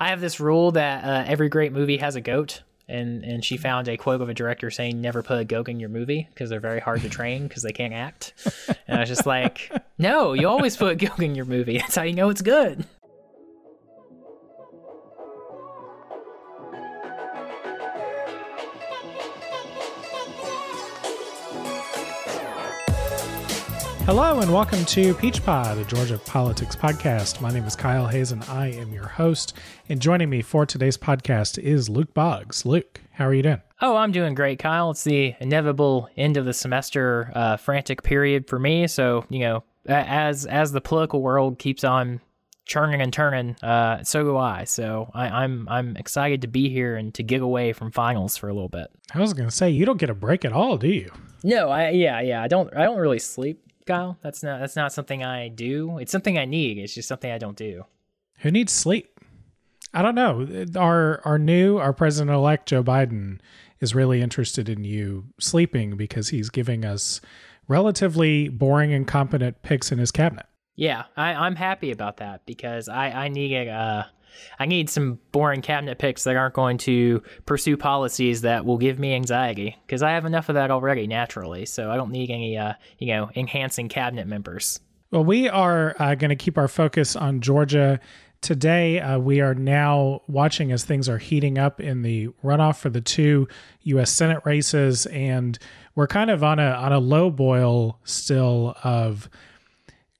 I have this rule that uh, every great movie has a goat. And, and she found a quote of a director saying never put a goat in your movie because they're very hard to train because they can't act. And I was just like, no, you always put a goat in your movie. That's how you know it's good. Hello and welcome to Peach Pod, a Georgia politics podcast. My name is Kyle Hayes and I am your host. And joining me for today's podcast is Luke Boggs. Luke, how are you doing? Oh, I'm doing great, Kyle. It's the inevitable end of the semester uh, frantic period for me. So, you know, as as the political world keeps on churning and turning, uh, so do I. So I, I'm I'm excited to be here and to get away from finals for a little bit. I was gonna say you don't get a break at all, do you? No, I yeah yeah I don't I don't really sleep Kyle. That's not that's not something I do. It's something I need. It's just something I don't do. Who needs sleep? I don't know. Our our new our president elect Joe Biden is really interested in you sleeping because he's giving us relatively boring and competent picks in his cabinet. Yeah, I, I'm happy about that because I I need a uh, I need some boring cabinet picks that aren't going to pursue policies that will give me anxiety because I have enough of that already naturally. So I don't need any, uh, you know, enhancing cabinet members. Well, we are uh, going to keep our focus on Georgia. Today, uh, we are now watching as things are heating up in the runoff for the two U.S. Senate races, and we're kind of on a on a low boil still of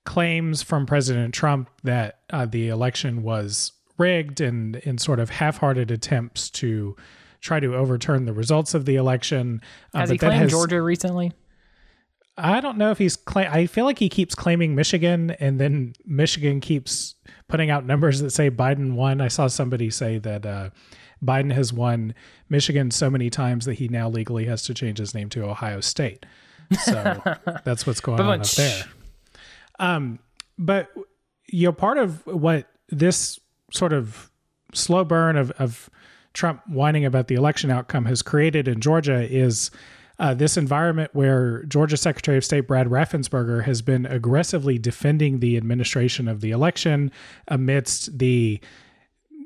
claims from President Trump that uh, the election was rigged and in sort of half-hearted attempts to try to overturn the results of the election. Uh, has he claimed has, Georgia recently? I don't know if he's claim. I feel like he keeps claiming Michigan, and then Michigan keeps putting out numbers that say Biden won. I saw somebody say that uh, Biden has won Michigan so many times that he now legally has to change his name to Ohio State. So that's what's going on up there. Um, but you know, part of what this sort of slow burn of, of Trump whining about the election outcome has created in Georgia is uh, this environment where Georgia Secretary of State Brad Raffensperger has been aggressively defending the administration of the election amidst the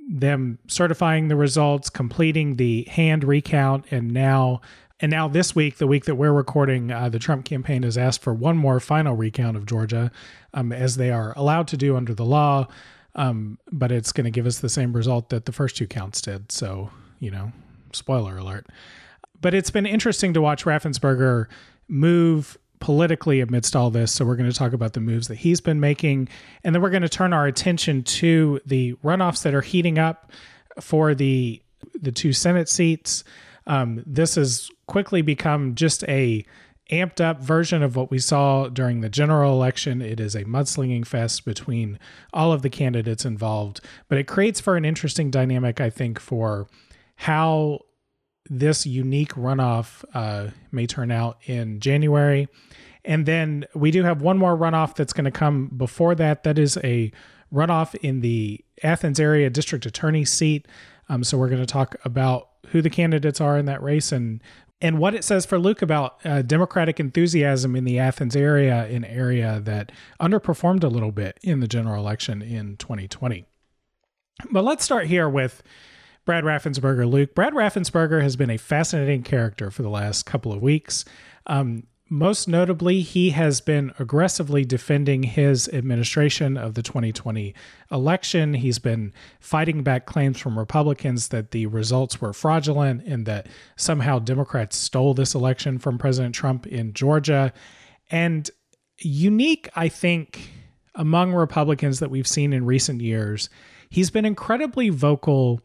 them certifying the results, completing the hand recount, and now and now this week, the week that we're recording, uh, the Trump campaign has asked for one more final recount of Georgia, um, as they are allowed to do under the law. Um, but it's going to give us the same result that the first two counts did. So, you know, spoiler alert. But it's been interesting to watch Raffensperger move politically amidst all this. So, we're going to talk about the moves that he's been making. And then we're going to turn our attention to the runoffs that are heating up for the the two Senate seats. Um, this has quickly become just a amped up version of what we saw during the general election. It is a mudslinging fest between all of the candidates involved, but it creates for an interesting dynamic, I think, for how this unique runoff uh, may turn out in January. And then we do have one more runoff that's going to come before that. That is a runoff in the Athens area district attorney seat. Um, so we're going to talk about who the candidates are in that race and and what it says for Luke about uh, Democratic enthusiasm in the Athens area, an area that underperformed a little bit in the general election in 2020. But let's start here with Brad Raffensperger. Luke, Brad Raffensperger has been a fascinating character for the last couple of weeks. Um, most notably, he has been aggressively defending his administration of the 2020 election. He's been fighting back claims from Republicans that the results were fraudulent and that somehow Democrats stole this election from President Trump in Georgia. And unique, I think, among Republicans that we've seen in recent years, he's been incredibly vocal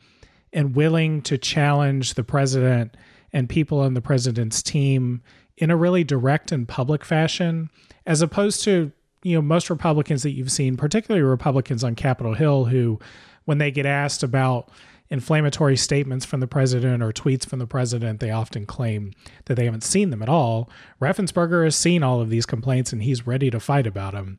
and willing to challenge the president and people on the president's team in a really direct and public fashion, as opposed to you know most Republicans that you've seen, particularly Republicans on Capitol Hill, who, when they get asked about inflammatory statements from the president or tweets from the president, they often claim that they haven't seen them at all. Raffensperger has seen all of these complaints and he's ready to fight about them.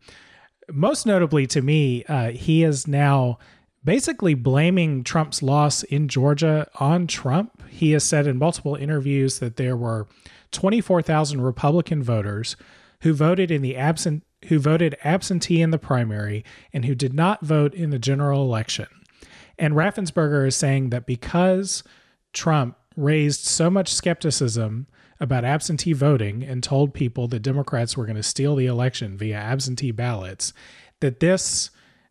Most notably to me, uh, he is now basically blaming Trump's loss in Georgia on Trump. He has said in multiple interviews that there were 24,000 Republican voters who voted in the absent who voted absentee in the primary and who did not vote in the general election. And Raffensperger is saying that because Trump raised so much skepticism about absentee voting and told people that Democrats were going to steal the election via absentee ballots, that this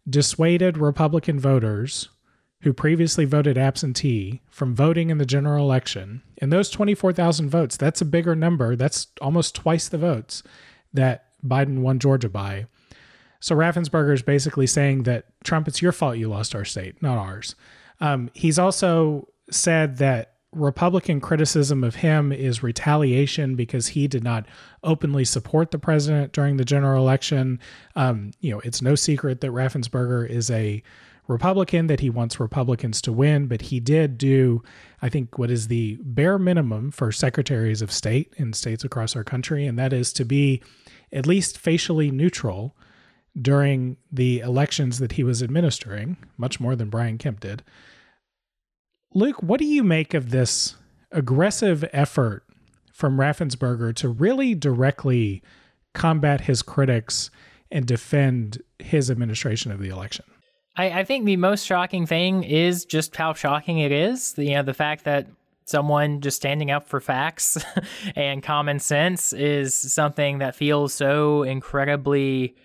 dissuaded Republican voters who previously voted absentee from voting in the general election. And those 24,000 votes, that's a bigger number. That's almost twice the votes that Biden won Georgia by. So Raffensperger is basically saying that Trump, it's your fault you lost our state, not ours. Um, he's also said that Republican criticism of him is retaliation because he did not openly support the president during the general election. Um, you know, it's no secret that Raffensperger is a Republican, that he wants Republicans to win, but he did do, I think, what is the bare minimum for secretaries of state in states across our country, and that is to be at least facially neutral during the elections that he was administering, much more than Brian Kemp did. Luke, what do you make of this aggressive effort from Raffensperger to really directly combat his critics and defend his administration of the election? I, I think the most shocking thing is just how shocking it is. You know, the fact that someone just standing up for facts and common sense is something that feels so incredibly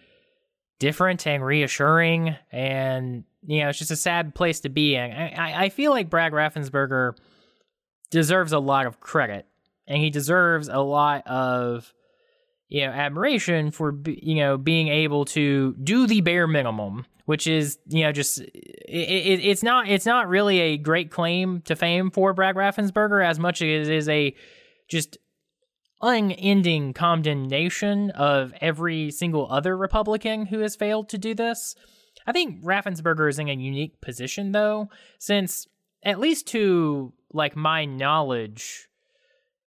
different and reassuring and you know, it's just a sad place to be in. I, I feel like Brad Raffensperger deserves a lot of credit, and he deserves a lot of you know admiration for you know being able to do the bare minimum, which is you know just it, it, it's not it's not really a great claim to fame for Brad Raffensperger as much as it is a just unending condemnation of every single other Republican who has failed to do this. I think Raffensperger is in a unique position though, since at least to like my knowledge,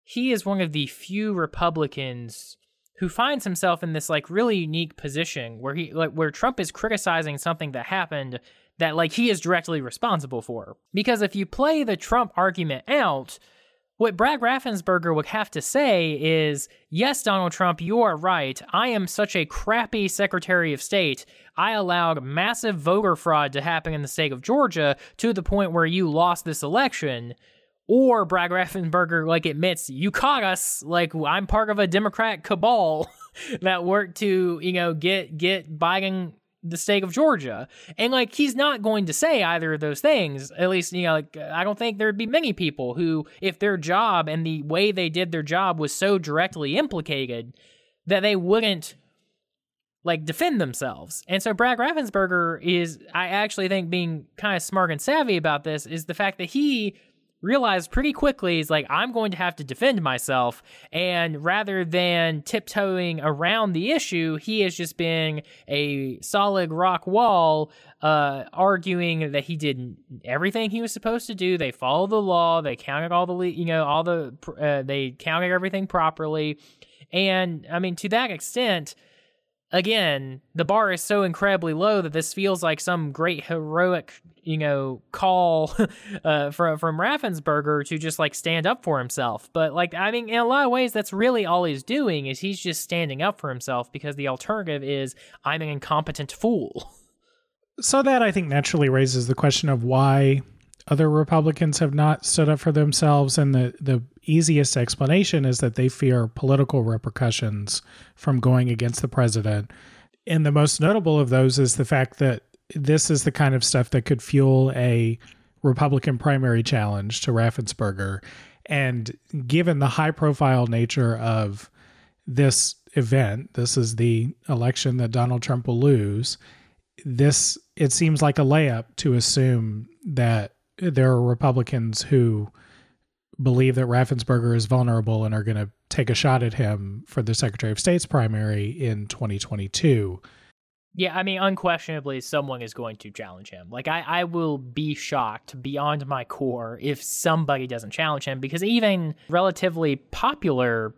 he is one of the few Republicans who finds himself in this like really unique position where he like where Trump is criticizing something that happened that like he is directly responsible for. Because if you play the Trump argument out, what Brad Raffensperger would have to say is, yes, Donald Trump, you are right. I am such a crappy Secretary of State. I allowed massive voter fraud to happen in the state of Georgia to the point where you lost this election. Or Brad Raffensperger, like, admits, you caught us. Like, I'm part of a Democrat cabal that worked to, you know, get, get Biden the state of Georgia. And like he's not going to say either of those things. At least, you know, like I don't think there'd be many people who if their job and the way they did their job was so directly implicated that they wouldn't like defend themselves. And so Brad Raffensperger is I actually think being kind of smart and savvy about this is the fact that he realized pretty quickly is like I'm going to have to defend myself. And rather than tiptoeing around the issue he has just been a solid rock wall uh, arguing that he did everything he was supposed to do. They followed the law. They counted all the you know all the uh, they counted everything properly. And I mean to that extent again, the bar is so incredibly low that this feels like some great heroic, you know, call uh, from from Raffensperger to just like stand up for himself. But like, I mean, in a lot of ways, that's really all he's doing is he's just standing up for himself because the alternative is I'm an incompetent fool. So that I think naturally raises the question of why other Republicans have not stood up for themselves, and the the easiest explanation is that they fear political repercussions from going against the president. And the most notable of those is the fact that this is the kind of stuff that could fuel a Republican primary challenge to Raffensperger. And given the high profile nature of this event, this is the election that Donald Trump will lose. This, it seems like a layup to assume that there are Republicans who believe that Raffensperger is vulnerable and are going to take a shot at him for the Secretary of State's primary in 2022. Yeah, I mean, unquestionably, someone is going to challenge him. Like, I, I will be shocked beyond my core if somebody doesn't challenge him because even relatively popular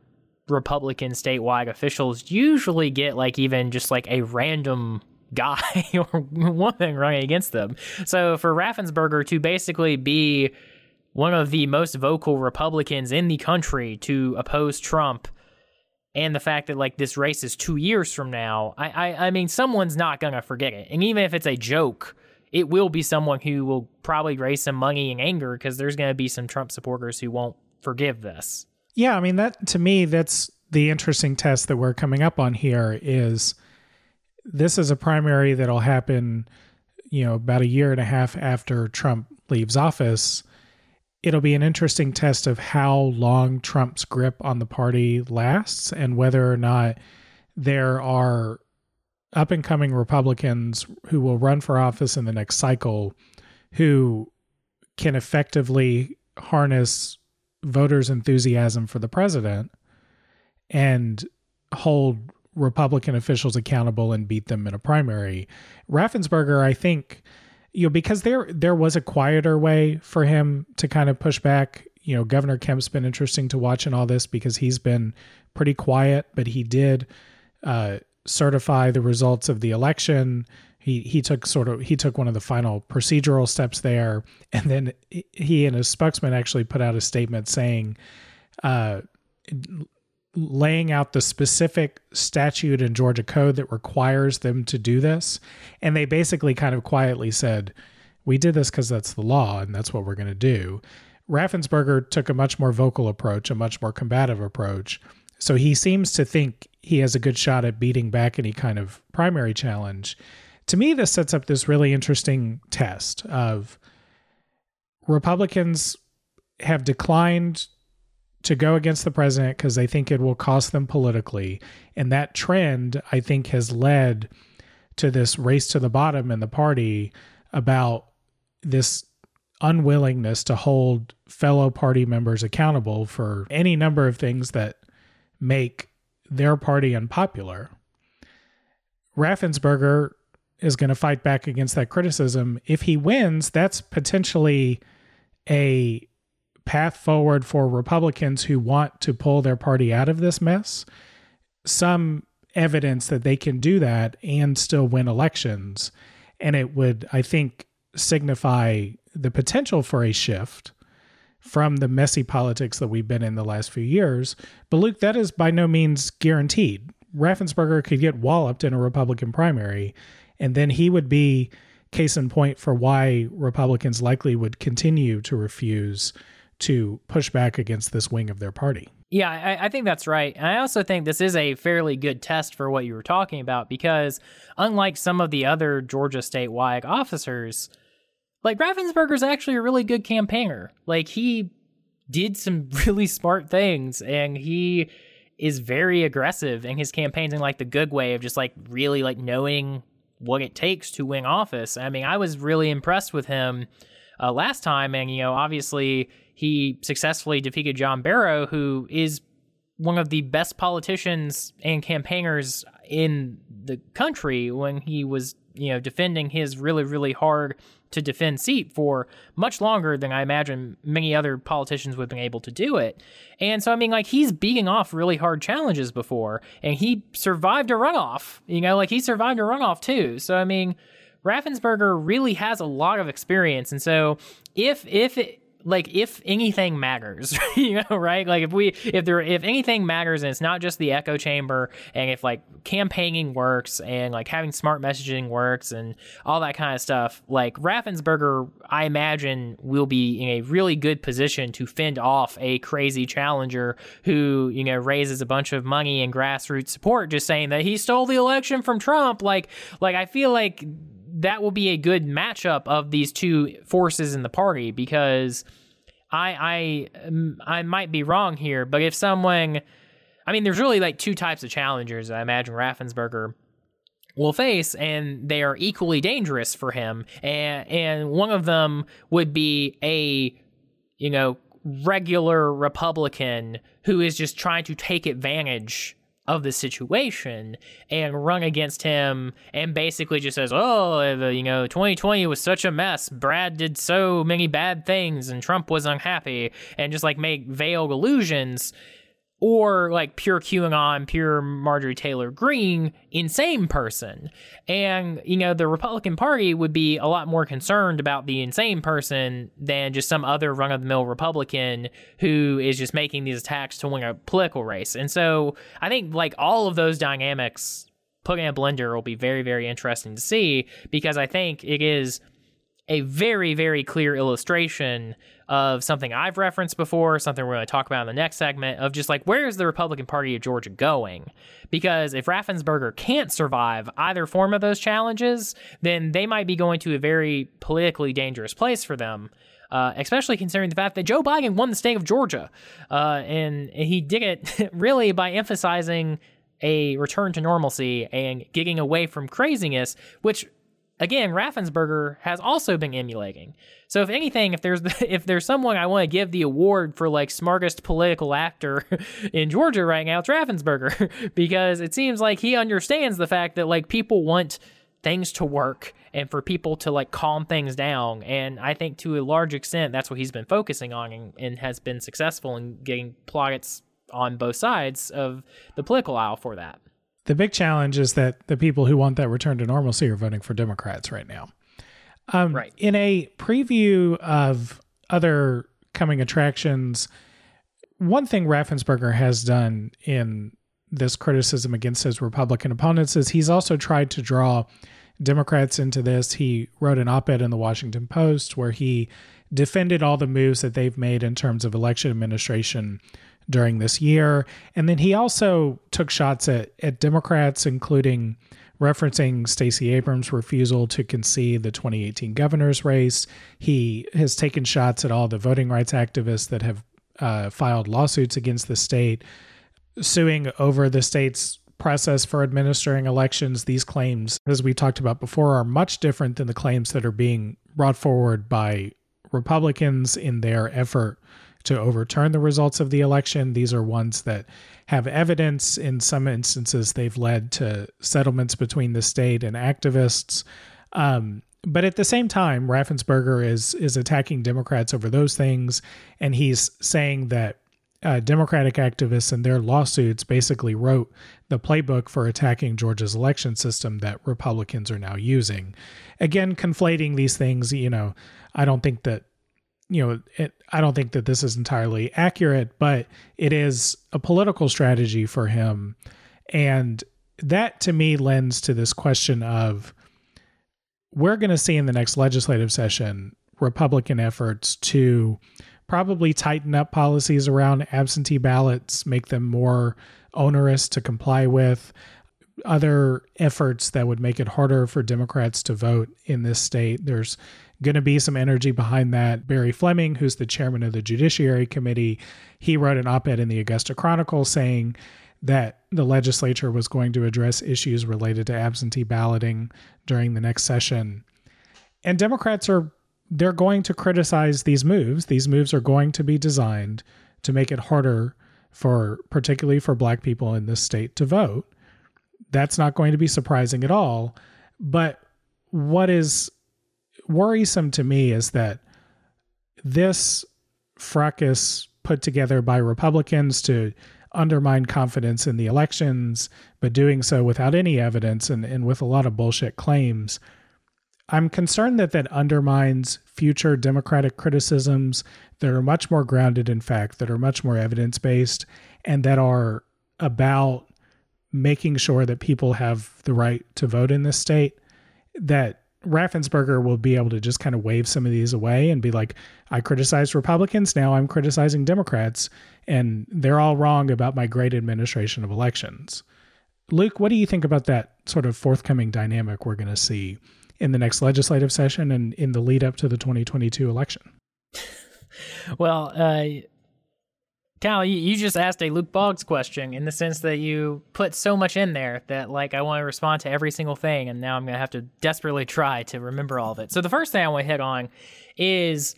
Republican statewide officials usually get, like, even just like a random guy or woman running against them. So for Raffensperger to basically be one of the most vocal Republicans in the country to oppose Trump and the fact that like this race is two years from now, I I, I mean someone's not gonna forget it. And even if it's a joke, it, will be someone who will probably raise some money in anger because there's to be some Trump supporters who won't forgive this. Yeah, I mean that to me that's the interesting test that we're coming up on here is this is a primary that'll happen, you know, about a year and a half after Trump leaves office. It'll be an interesting test of how long Trump's grip on the party lasts and whether or not there are up and coming Republicans who will run for office in the next cycle who can effectively harness voters' enthusiasm for the president and hold Republican officials accountable and beat them in a primary. Raffensperger, I think, you know, because there there was a quieter way for him to kind of push back. You know, Governor Kemp's been interesting to watch in all this because he's been pretty quiet, but he did uh, certify the results of the election. He he took sort of he took one of the final procedural steps there, and then he and his spokesman actually put out a statement saying, uh, laying out the specific statute in Georgia code that requires them to do this, and they basically kind of quietly said, "We did this because that's the law, and that's what we're going to do." Raffensperger took a much more vocal approach, a much more combative approach. So he seems to think he has a good shot at beating back any kind of primary challenge. To me, this sets up this really interesting test of Republicans have declined to go against the president because they think it will cost them politically. And that trend, I think, has led to this race to the bottom in the party about this unwillingness to hold fellow party members accountable for any number of things that make their party unpopular. Raffensperger is going to fight back against that criticism. If he wins, that's potentially a path forward for Republicans who want to pull their party out of this mess. Some evidence that they can do that and still win elections. And it would, I think, signify the potential for a shift from the messy politics that we've been in the last few years. But Luke, that is by no means guaranteed. Raffensperger could get walloped in a Republican primary, and then he would be case in point for why Republicans likely would continue to refuse to push back against this wing of their party. Yeah, I, I, think that's right. And I also think this is a fairly good test for what you were talking about because, unlike some of the other Georgia statewide officers, like Raffensperger's actually a really good campaigner. Like he did some really smart things and he is very aggressive in his campaigns in like the good way of just like really like knowing what it takes to win office. I mean, I was really impressed with him uh, last time, and you know, obviously he successfully defeated John Barrow, who is one of the best politicians and campaigners in the country when he was you know defending his really really hard to defend seat for much longer than I imagine many other politicians would have been able to do it. And so, I mean, like, he's beating off really hard challenges before, and he survived a runoff. You know, like, he survived a runoff too. So, I mean, Raffensperger really has a lot of experience. And so, if, if it, like if anything matters, you know, right? Like if we if there if anything matters and it's not just the echo chamber and if like campaigning works and like having smart messaging works and all that kind of stuff, like Raffensperger, I imagine will be in a really good position to fend off a crazy challenger who, you know, raises a bunch of money and grassroots support just saying that he stole the election from Trump. Like like I feel like that will be a good matchup of these two forces in the party because I I um, I might be wrong here, but if someone, I mean, there's really like two types of challengers. I imagine Raffensperger will face, and they are equally dangerous for him. And and one of them would be a, you know, regular Republican who is just trying to take advantage of the situation and run against him and basically just says, "Oh, uh, you know, 2020 was such a mess. Brad did so many bad things and Trump was unhappy." And just like make veiled illusions or like pure QAnon, pure Marjorie Taylor Greene, insane person. And, you know, the Republican Party would be a lot more concerned about the insane person than just some other run of the mill Republican who is just making these attacks to win a political race. And so I think like all of those dynamics put in a blender will be very, very interesting to see because I think it is a very, very clear illustration of something I've referenced before, something we're going to talk about in the next segment of just like where is the Republican Party of Georgia going? Because if Raffensperger can't survive either form of those challenges, then they might be going to a very politically dangerous place for them. Uh, especially considering the fact that Joe Biden won the state of Georgia, uh, and he did it really by emphasizing a return to normalcy and getting away from craziness, which again, Raffensperger has also been emulating. So if anything, if there's if there's someone I want to give the award for like smartest political actor in Georgia right now, it's Raffensperger. Because it seems like he understands the fact that like people want things to work and for people to like calm things down. And i think to a large extent that's what he's been focusing on and, and has been successful in getting plaudits on both sides of the political aisle for that the big challenge is that the people who want that return to normalcy are voting for Democrats right now. Um, right. In a preview of other coming attractions, one thing Raffensperger has done in this criticism against his Republican opponents is he's also tried to draw Democrats into this. He wrote an op ed in the Washington Post where he defended all the moves that they've made in terms of election administration during this year. And then he also took shots at, at Democrats, including referencing Stacey Abrams' refusal to concede the 2018 governor's race. He has taken shots at all the voting rights activists that have uh, filed lawsuits against the state, suing over the state's process for administering elections. These claims, as we talked about before, are much different than the claims that are being brought forward by Republicans in their effort to overturn the results of the election. These are ones that have evidence. In some instances, they've led to settlements between the state and activists. Um, but at the same time, Raffensperger is is attacking Democrats over those things, and he's saying that uh, Democratic activists and their lawsuits basically wrote the playbook for attacking Georgia's election system that Republicans are now using. Again, conflating these things, you know, I don't think that you know, it, I don't think that this is entirely accurate, but it is a political strategy for him. And that to me lends to this question of we're going to see in the next legislative session Republican efforts to probably tighten up policies around absentee ballots, make them more onerous to comply with, other efforts that would make it harder for Democrats to vote in this state. There's going to be some energy behind that. Barry Fleming, who's the chairman of the Judiciary Committee, he wrote an op ed in the Augusta Chronicle saying that the legislature was going to address issues related to absentee balloting during the next session. And Democrats are they're going to criticize these moves. These moves are going to be designed to make it harder for particularly for black people in this state to vote. That's not going to be surprising at all. But what is worrisome to me is that this fracas put together by Republicans to undermine confidence in the elections, but doing so without any evidence and, and with a lot of bullshit claims. I'm concerned that that undermines future Democratic criticisms that are much more grounded in fact, that are much more evidence based, and that are about making sure that people have the right to vote in this state. That Raffensperger will be able to just kind of wave some of these away and be like, I criticized Republicans, now I'm criticizing Democrats, and they're all wrong about my great administration of elections. Luke, what do you think about that sort of forthcoming dynamic we're going to see in the next legislative session and in the lead up to the 2022 election? well, uh, Cal, you, you just asked a Luke Boggs question in the sense that you put so much in there that like I want to respond to every single thing, and now I'm gonna have to desperately try to remember all of it. So the first thing I want to hit on is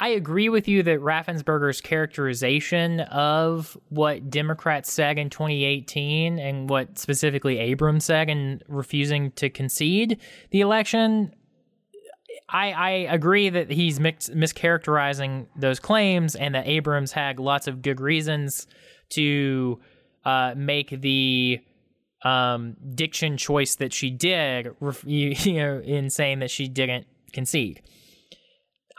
I agree with you that Raffensperger's characterization of what Democrats said in 2018 and what specifically Abrams said in refusing to concede the election I, I agree that he's mix, mischaracterizing those claims and that Abrams had lots of good reasons to uh, make the um, diction choice that she did, you, know, in saying that she didn't concede.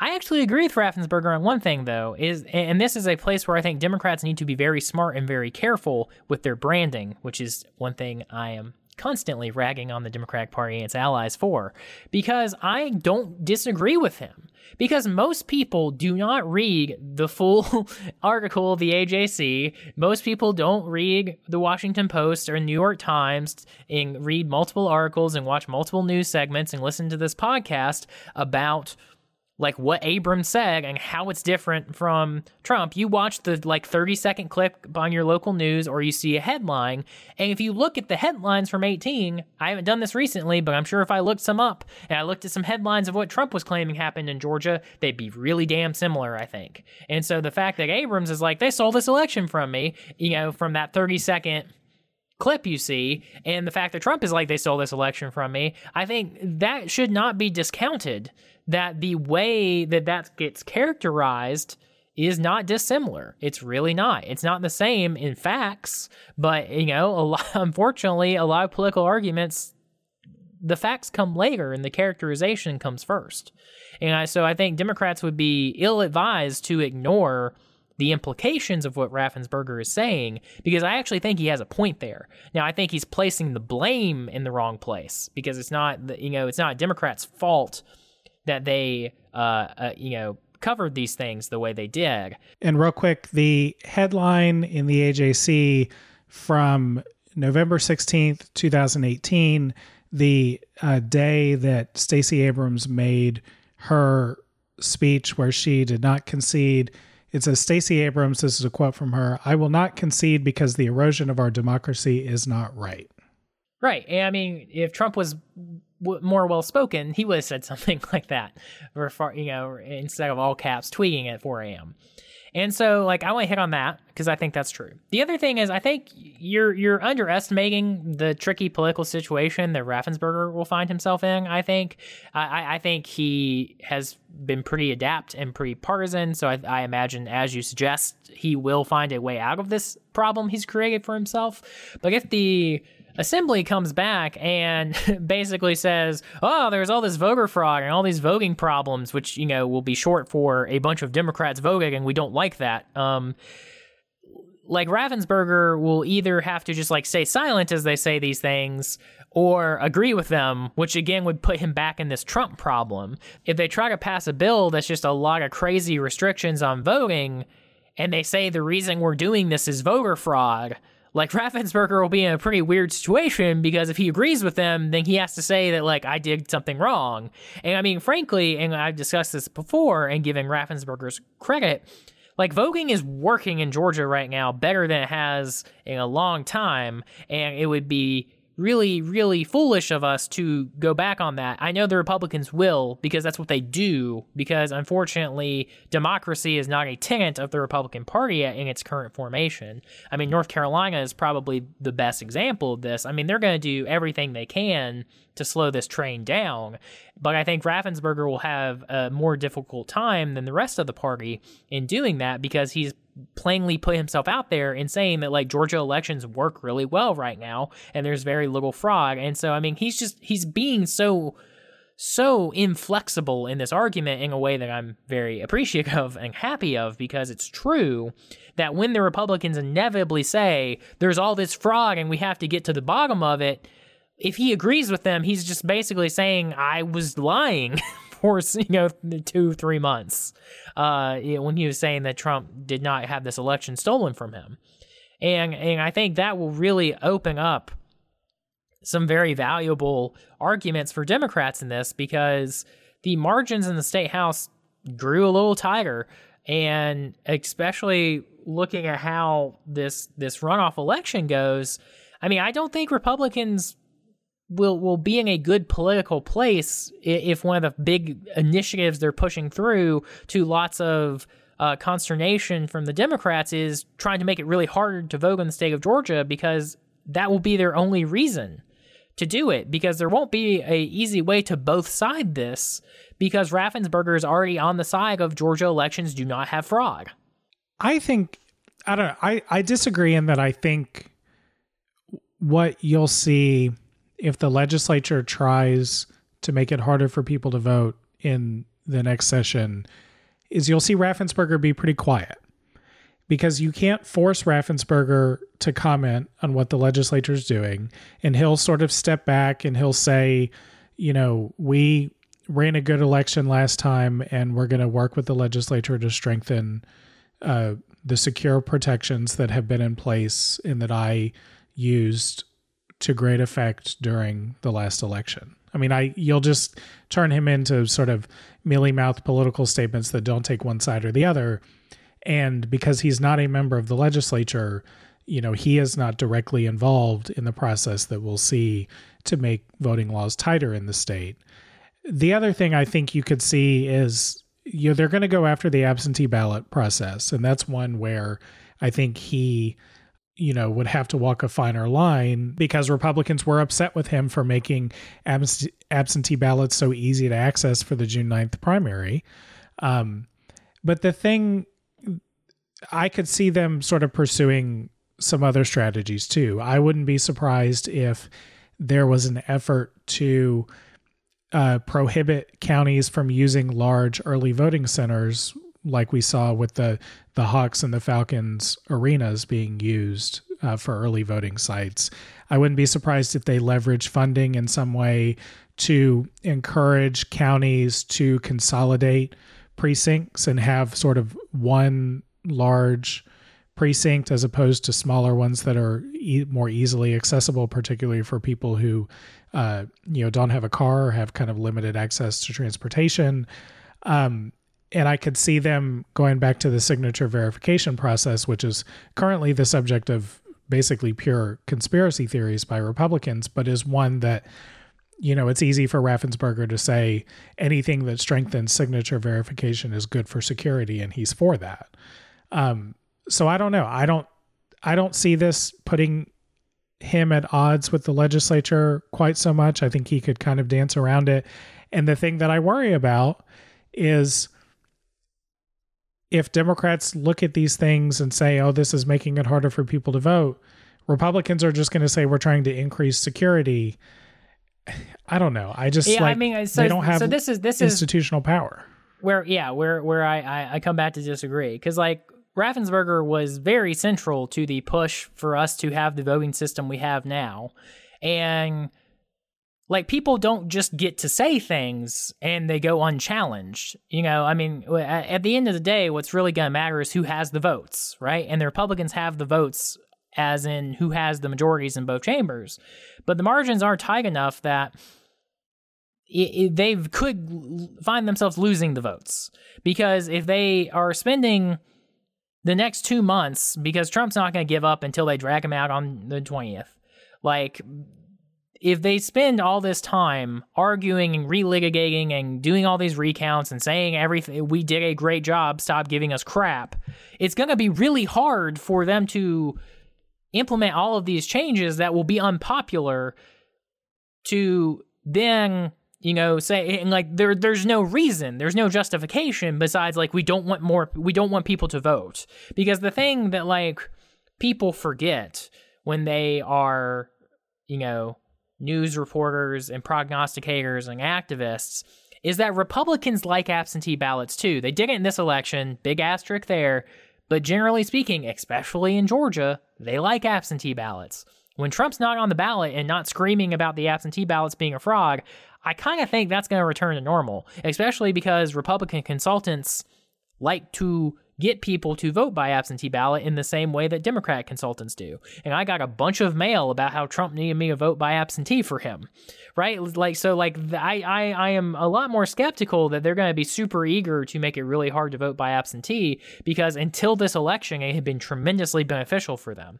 I actually agree with Raffensperger on one thing, though, is and this is a place where I think Democrats need to be very smart and very careful with their branding, which is one thing I am constantly ragging on the Democratic Party and its allies for, because I don't disagree with him. Because most people do not read the full article of the AJC. Most people don't read the Washington Post or New York Times and read multiple articles and watch multiple news segments and listen to this podcast about like what Abrams said and how it's different from Trump. You watch the like 30 second clip on your local news or you see a headline. And if you look at the headlines from 18, I haven't done this recently, but I'm sure if I looked some up and I looked at some headlines of what Trump was claiming happened in Georgia, they'd be really damn similar, I think. And so the fact that Abrams is like, they stole this election from me, you know, from that 30 second clip you see, and the fact that Trump is like, they stole this election from me, I think that should not be discounted that the way that that gets characterized is not dissimilar. It's really not. It's not the same in facts, but you know, a lot, unfortunately, a lot of political arguments, the facts come later and the characterization comes first. And I, so I think Democrats would be ill advised to ignore the implications of what Raffensperger is saying because I actually think he has a point there. Now I think he's placing the blame in the wrong place because it's not the, you know it's not Democrats' fault that they, uh, uh, you know, covered these things the way they did. And real quick, the headline in the AJC from November 16th, 2018, the uh, day that Stacey Abrams made her speech where she did not concede. It says Stacey Abrams, this is a quote from her, I will not concede because the erosion of our democracy is not right. Right. I mean, if Trump was w- more well spoken, he would have said something like that, you know, instead of all caps tweeting at 4 a.m. And so, like, I want to hit on that because I think that's true. The other thing is, I think you're you're underestimating the tricky political situation that Raffensperger will find himself in. I think, I, I think he has been pretty adept and pretty partisan. So I, I imagine, as you suggest, he will find a way out of this problem he's created for himself. But if the Assembly comes back and basically says, "Oh, there's all this voter fraud and all these voting problems, which you know will be short for a bunch of Democrats voting, and we don't like that." Um, like Raffensperger will either have to just like stay silent as they say these things or agree with them, which again would put him back in this Trump problem. If they try to pass a bill that's just a lot of crazy restrictions on voting and they say the reason we're doing this is voter fraud, like Raffensperger will be in a pretty weird situation because if he agrees with them, then he has to say that like I did something wrong. And I mean, frankly, and I've discussed this before and giving Raffensperger's credit, like voting is working in Georgia right now better than it has in a long time, and it would be really, really foolish of us to go back on that. I know the Republicans will because that's what they do, because unfortunately, democracy is not a tenet of the Republican Party in its current formation. I mean, North Carolina is probably the best example of this. I mean, they're going to do everything they can to slow this train down. But I think Raffensperger will have a more difficult time than the rest of the party in doing that because he's plainly put himself out there in saying that like Georgia elections work really well right now and there's very little fraud. And so I mean he's just he's being so so inflexible in this argument in a way that I'm very appreciative of and happy of because it's true that when the Republicans inevitably say there's all this fraud and we have to get to the bottom of it, if he agrees with them, he's just basically saying I was lying for you know two three months uh, when he was saying that Trump did not have this election stolen from him, and and I think that will really open up some very valuable arguments for Democrats in this because the margins in the state house grew a little tighter. And especially looking at how this this runoff election goes I mean I don't think Republicans will will be in a good political place if one of the big initiatives they're pushing through to lots of uh, consternation from the Democrats is trying to make it really hard to vote in the state of Georgia because that will be their only reason to do it because there won't be a easy way to both side this because Raffensperger is already on the side of Georgia elections do not have fraud. I think I don't know. I, I disagree in that I think what you'll see if the legislature tries to make it harder for people to vote in the next session is you'll see Raffensperger be pretty quiet because you can't force Raffensperger to comment on what the legislature is doing. And he'll sort of step back and he'll say, you know, we ran a good election last time and we're going to work with the legislature to strengthen uh, the secure protections that have been in place and that I used to great effect during the last election. I mean, I you'll just turn him into sort of mealy mouthed political statements that don't take one side or the other. And because he's not a member of the legislature, you know, he is not directly involved in the process that we'll see to make voting laws tighter in the state. The other thing I think you could see is you know they're going to go after the absentee ballot process and that's one where I think he you know, would have to walk a finer line because Republicans were upset with him for making absentee ballots so easy to access for the June 9th primary. Um, but the thing, I could see them sort of pursuing some other strategies too. I wouldn't be surprised if there was an effort to uh, prohibit counties from using large early voting centers like we saw with the the Hawks and the Falcons arenas being used uh, for early voting sites. I wouldn't be surprised if they leverage funding in some way to encourage counties to consolidate precincts and have sort of one large precinct as opposed to smaller ones that are e- more easily accessible, particularly for people who, uh, you know, don't have a car or have kind of limited access to transportation. Um, and I could see them going back to the signature verification process, which is currently the subject of basically pure conspiracy theories by Republicans, but is one that, you know, it's easy for Raffensperger to say anything that strengthens signature verification is good for security, and he's for that. Um, so I don't know. I don't. I don't see this putting him at odds with the legislature quite so much. I think he could kind of dance around it. And the thing that I worry about is if Democrats look at these things and say, oh, this is making it harder for people to vote, Republicans are just going to say we're trying to increase security. I don't know. I just yeah, like, I mean, uh, so, they don't have so this is this institutional is power. Where yeah, where where I I, I come back to disagree because like Raffensperger was very central to the push for us to have the voting system we have now, and like people don't just get to say things and they go unchallenged. You know, I mean, at the end of the day, what's really going to matter is who has the votes, right? And the Republicans have the votes, as in who has the majorities in both chambers. But the margins aren't tight enough that it, it, they could find themselves losing the votes because if they are spending the next two months, because Trump's not going to give up until they drag him out on the 20th. Like if they spend all this time arguing and relitigating and doing all these recounts and saying everything we did a great job stop giving us crap it's going to be really hard for them to implement all of these changes that will be unpopular to then you know say and like there there's no reason there's no justification besides like we don't want more we don't want people to vote. Because the thing that like people forget when they are you know news reporters and prognosticators and activists is that Republicans like absentee ballots too. They did it in this election, big asterisk there, but generally speaking, especially in Georgia, they like absentee ballots. When Trump's not on the ballot and not screaming about the absentee ballots being a fraud, I kind of think that's going to return to normal, especially because Republican consultants like to get people to vote by absentee ballot in the same way that Democrat consultants do. And I got a bunch of mail about how Trump needed me to vote by absentee for him. Right? Like so like I I I am a lot more skeptical that they're going to be super eager to make it really hard to vote by absentee because until this election it had been tremendously beneficial for them.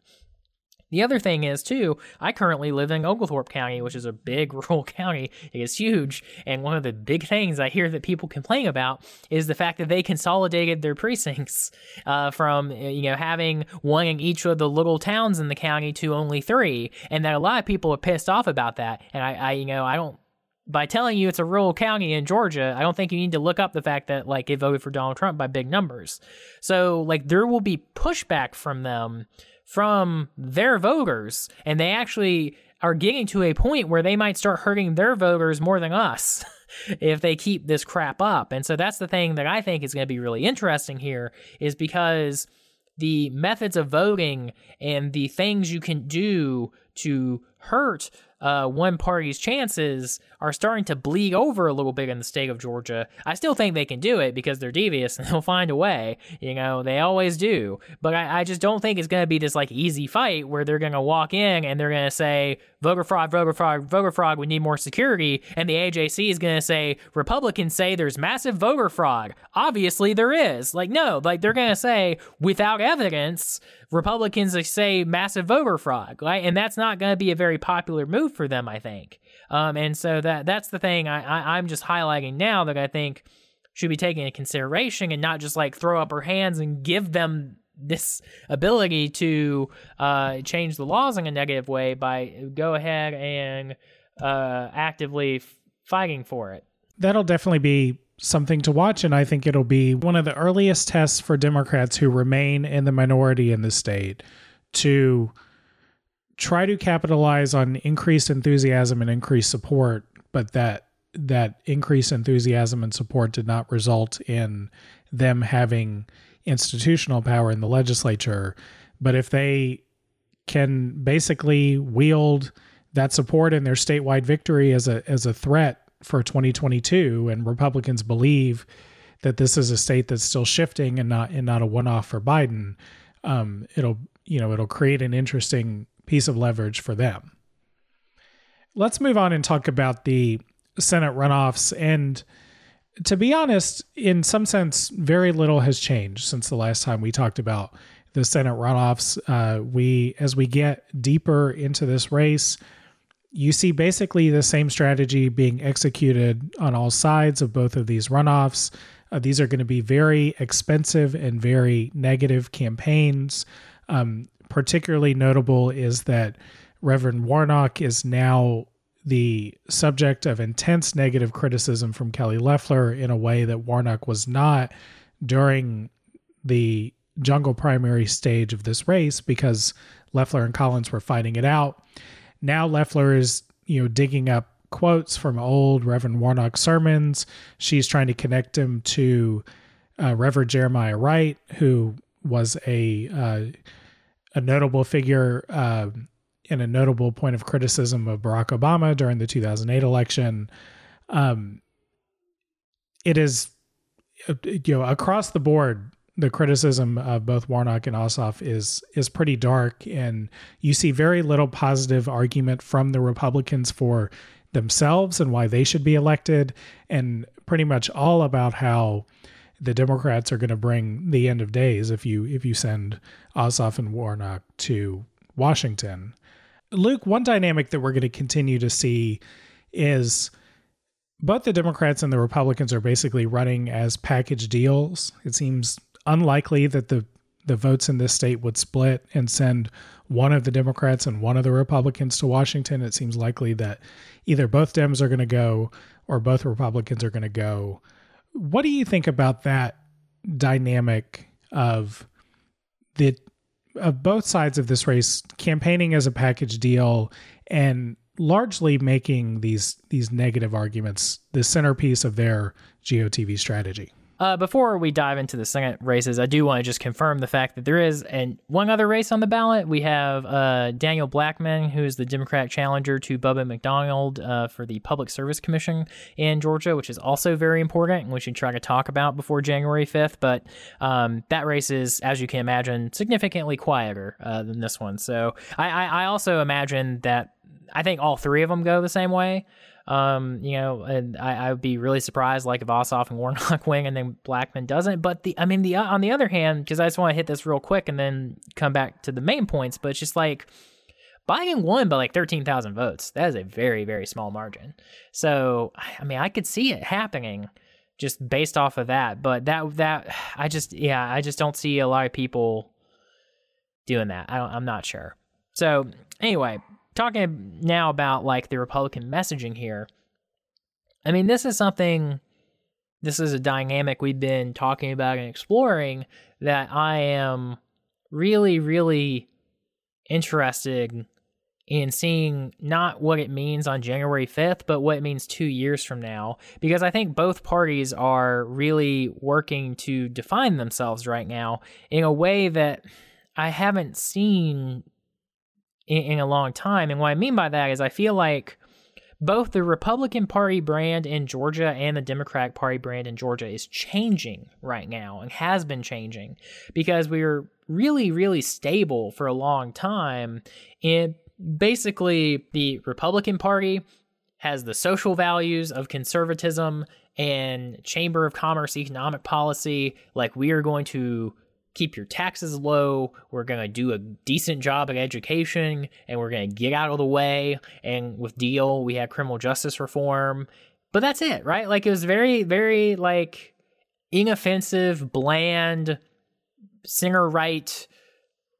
The other thing is, too, I currently live in Oglethorpe County, which is a big rural county. It is huge. And one of the big things I hear that people complain about is the fact that they consolidated their precincts uh, from, you know, having one in each of the little towns in the county to only three. And that a lot of people are pissed off about that. And I, I you know, I don't by telling you it's a rural county in Georgia, I don't think you need to look up the fact that like it voted for Donald Trump by big numbers. So like there will be pushback from them from their voters, and they actually are getting to a point where they might start hurting their voters more than us if they keep this crap up. And so that's the thing that I think is going to be really interesting here is because the methods of voting and the things you can do to hurt uh, one party's chances are starting to bleed over a little bit in the state of Georgia. I still think they can do it because they're devious and they'll find a way. You know, they always do. But I, I just don't think it's going to be this like easy fight where they're going to walk in and they're going to say, voter fraud, voter fraud, voter fraud, we need more security. And the AJC is going to say, Republicans say there's massive voter fraud. Obviously, there is. Like, no, like they're going to say, without evidence, Republicans say massive voter fraud, right? And that's not going to be a very popular move for them, I think. Um, and so that that's the thing I, I I'm just highlighting now that I think should be taken into consideration and not just like throw up her hands and give them this ability to uh, change the laws in a negative way by go ahead and uh, actively fighting for it. That'll definitely be something to watch, and I think it'll be one of the earliest tests for Democrats who remain in the minority in the state to try to capitalize on increased enthusiasm and increased support, but that that increased enthusiasm and support did not result in them having institutional power in the legislature. But if they can basically wield that support and their statewide victory as a as a threat for 2022 and Republicans believe that this is a state that's still shifting and not and not a one-off for Biden, um, it'll you know it'll create an interesting piece of leverage for them. Let's move on and talk about the Senate runoffs. And to be honest, in some sense, very little has changed since the last time we talked about the Senate runoffs. Uh, we, as we get deeper into this race, you see basically the same strategy being executed on all sides of both of these runoffs. Uh, these are going to be very expensive and very negative campaigns. Um, particularly notable is that Reverend Warnock is now the subject of intense negative criticism from Kelly Loeffler in a way that Warnock was not during the jungle primary stage of this race because Loeffler and Collins were fighting it out. Now Loeffler is, you know, digging up quotes from old Reverend Warnock sermons. She's trying to connect him to uh, Reverend Jeremiah Wright, who was a uh, a notable figure uh, and a notable point of criticism of Barack Obama during the 2008 election. Um, it is, uh, you know, across the board, the criticism of both Warnock and Ossoff is is pretty dark, and you see very little positive argument from the Republicans for themselves and why they should be elected, and pretty much all about how the Democrats are going to bring the end of days if you if you send Ossoff and Warnock to Washington. Luke, one dynamic that we're going to continue to see is both the Democrats and the Republicans are basically running as package deals. It seems unlikely that the the votes in this state would split and send one of the Democrats and one of the Republicans to Washington. It seems likely that either both Dems are going to go or both Republicans are going to go. What do you think about that dynamic of the of both sides of this race campaigning as a package deal and largely making these these negative arguments the centerpiece of their GOTV strategy? Uh, before we dive into the Senate races, I do want to just confirm the fact that there is and one other race on the ballot. We have uh, Daniel Blackman, who is the Democratic challenger to Bubba McDonald uh, for the Public Service Commission in Georgia, which is also very important and we should try to talk about before January 5th. But um, that race is, as you can imagine, significantly quieter uh, than this one. So I, I, I also imagine that I think all three of them go the same way. Um, you know, and I, I would be really surprised, like if Ossoff and Warnock wing, and then Blackman doesn't. But the, I mean, the on the other hand, because I just want to hit this real quick and then come back to the main points. But it's just like Biden won by like thirteen thousand votes. That is a very very small margin. So I mean, I could see it happening just based off of that. But that that I just yeah, I just don't see a lot of people doing that. I don't I'm not sure. So anyway, talking now about like the Republican messaging here. I mean, this is something, this is a dynamic we've been talking about and exploring that I am really, really interested in seeing not what it means on January 5th, but what it means two years from now. Because I think both parties are really working to define themselves right now in a way that I haven't seen in, in a long time. And what I mean by that is I feel like both the Republican Party brand in Georgia and the Democratic Party brand in Georgia is changing right now and has been changing because we were really, really stable for a long time And basically the Republican Party has the social values of conservatism and Chamber of Commerce economic policy. Like, we are going to keep your taxes low. We're going to do a decent job at education and we're going to get out of the way. And with Deal, we had criminal justice reform. But that's it, right? Like, it was very, very, like, inoffensive, bland, singer right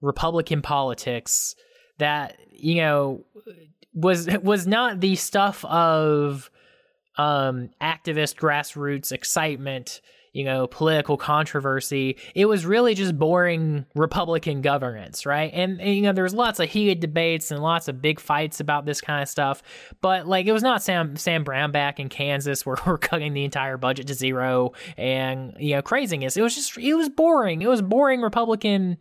Republican politics that you know was was not the stuff of um activist grassroots excitement you know political controversy. It was really just boring republican governance right? And, and, you know there was lots of heated debates and lots of big fights about this kind of stuff. But like it was not sam sam brownback in kansas where we're cutting the entire budget to zero and you know craziness. It was just it was boring. It was boring republican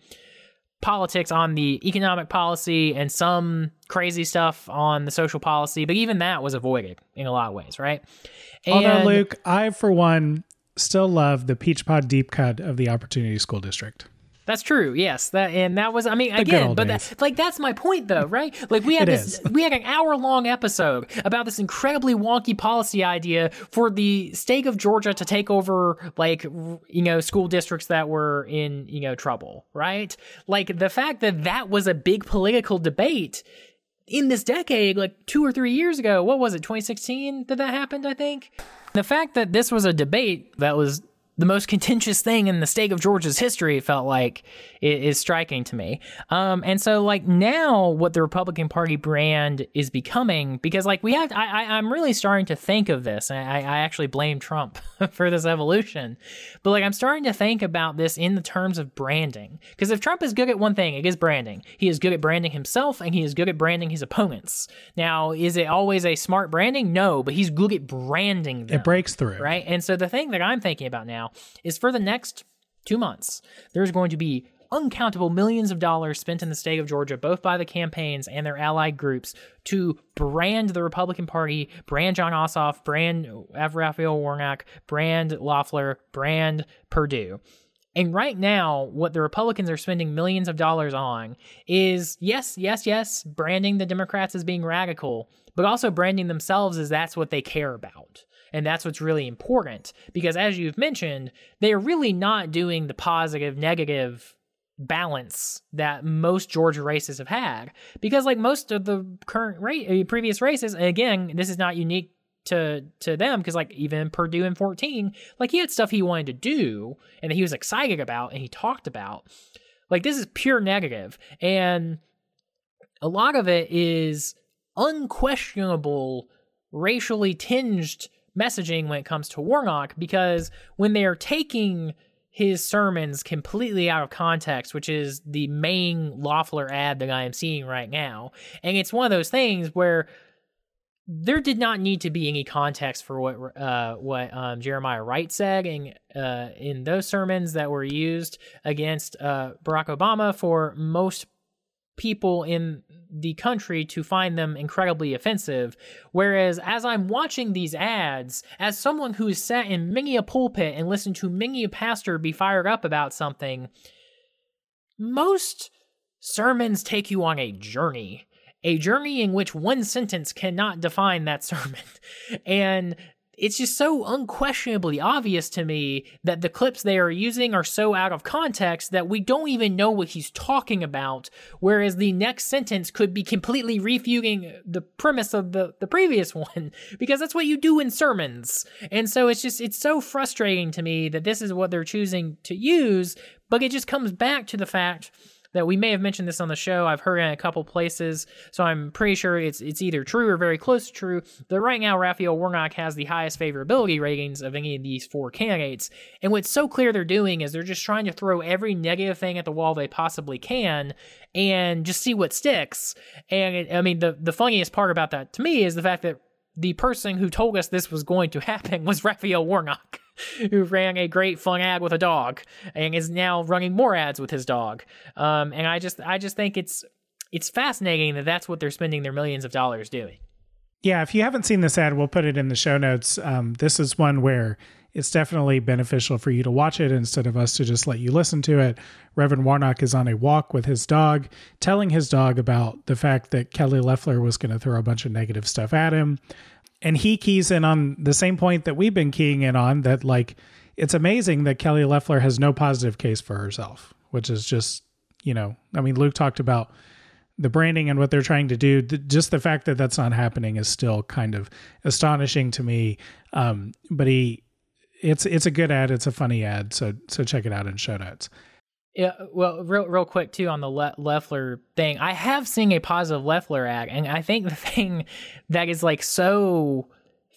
politics on the economic policy and some crazy stuff on the social policy, but even that was avoided in a lot of ways, right? And Although, Luke, I, for one, still love the Peach Pod deep cut of the Opportunity School District. That's true. Yes, that and that was. I mean, the again, but that, like that's my point, though, right? Like we had this, we had an hour long episode about this incredibly wonky policy idea for the state of Georgia to take over, like you know, school districts that were in you know trouble, right? Like the fact that that was a big political debate in this decade, like two or three years ago. What was it? 2016 that that happened, I think. The fact that this was a debate that was the most contentious thing in the state of Georgia's history it felt like is striking to me. Um, and so like now what the Republican Party brand is becoming, because like we have, I, I, am really starting to think of this and I, I actually blame Trump for this evolution, but like I'm starting to think about this in the terms of branding. Because if Trump is good at one thing, it is branding. He is good at branding himself and he is good at branding his opponents. Now, is it always a smart branding? No, but he's good at branding them. It breaks through. Right. And so the thing that I'm thinking about now is for the next two months, there's going to be uncountable millions of dollars spent in the state of Georgia, both by the campaigns and their allied groups, to brand the Republican Party, brand Jon Ossoff, brand Raphael Warnock, brand Loeffler, brand Perdue. And right now, what the Republicans are spending millions of dollars on is yes, yes, yes, branding the Democrats as being radical, but also branding themselves as that's what they care about. And that's what's really important because, as you've mentioned, they are really not doing the positive negative balance that most Georgia races have had. Because, like most of the current rate, uh, previous races, again, this is not unique to to them because like even Perdue in 14 like he had stuff he wanted to do and that he was excited about and he talked about like this is pure negative and a lot of it is unquestionable racially tinged messaging when it comes to Warnock because when they are taking his sermons completely out of context, which is the main Loeffler ad that I am seeing right now. And it's one of those things where there did not need to be any context for what uh, what um, Jeremiah Wright said in, uh, in those sermons that were used against uh, Barack Obama for most people in the country to find them incredibly offensive. Whereas, as I'm watching these ads, as someone who's sat in many a pulpit and listened to many a pastor be fired up about something, most sermons take you on a journey. A journey in which one sentence cannot define that sermon. And it's just so unquestionably obvious to me that the clips they are using are so out of context that we don't even know what he's talking about. Whereas the next sentence could be completely refuting the premise of the, the previous one, because that's what you do in sermons. And so it's just, it's so frustrating to me that this is what they're choosing to use, but it just comes back to the fact that we may have mentioned this on the show. I've heard it in a couple places, so I'm pretty sure it's it's either true or very close to true. That right now Raphael Warnock has the highest favorability ratings of any of these four candidates. And what's so clear they're doing is they're just trying to throw every negative thing at the wall they possibly can and just see what sticks. And it, I mean, the the funniest part about that to me is the fact that the person who told us this was going to happen was Raphael Warnock. who ran a great fun ad with a dog and is now running more ads with his dog. Um, and I just I just think it's it's fascinating that that's what they're spending their millions of dollars doing. Yeah, if you haven't seen this ad, we'll put it in the show notes. Um, this is one where it's definitely beneficial for you to watch it instead of us to just let you listen to it. Reverend Warnock is on a walk with his dog, telling his dog about the fact that Kelly Loeffler was going to throw a bunch of negative stuff at him and he keys in on the same point that we've been keying in on that like it's amazing that Kelly Loeffler has no positive case for herself, which is just, you know, I mean, Luke talked about the branding and what they're trying to do. Just the fact that that's not happening is still kind of astonishing to me. Um, but he, it's it's a good ad. It's a funny ad. So so check it out in show notes. Yeah, well, real real quick too on the Le- Loeffler thing. I have seen a positive Loeffler ad, and I think the thing that is like so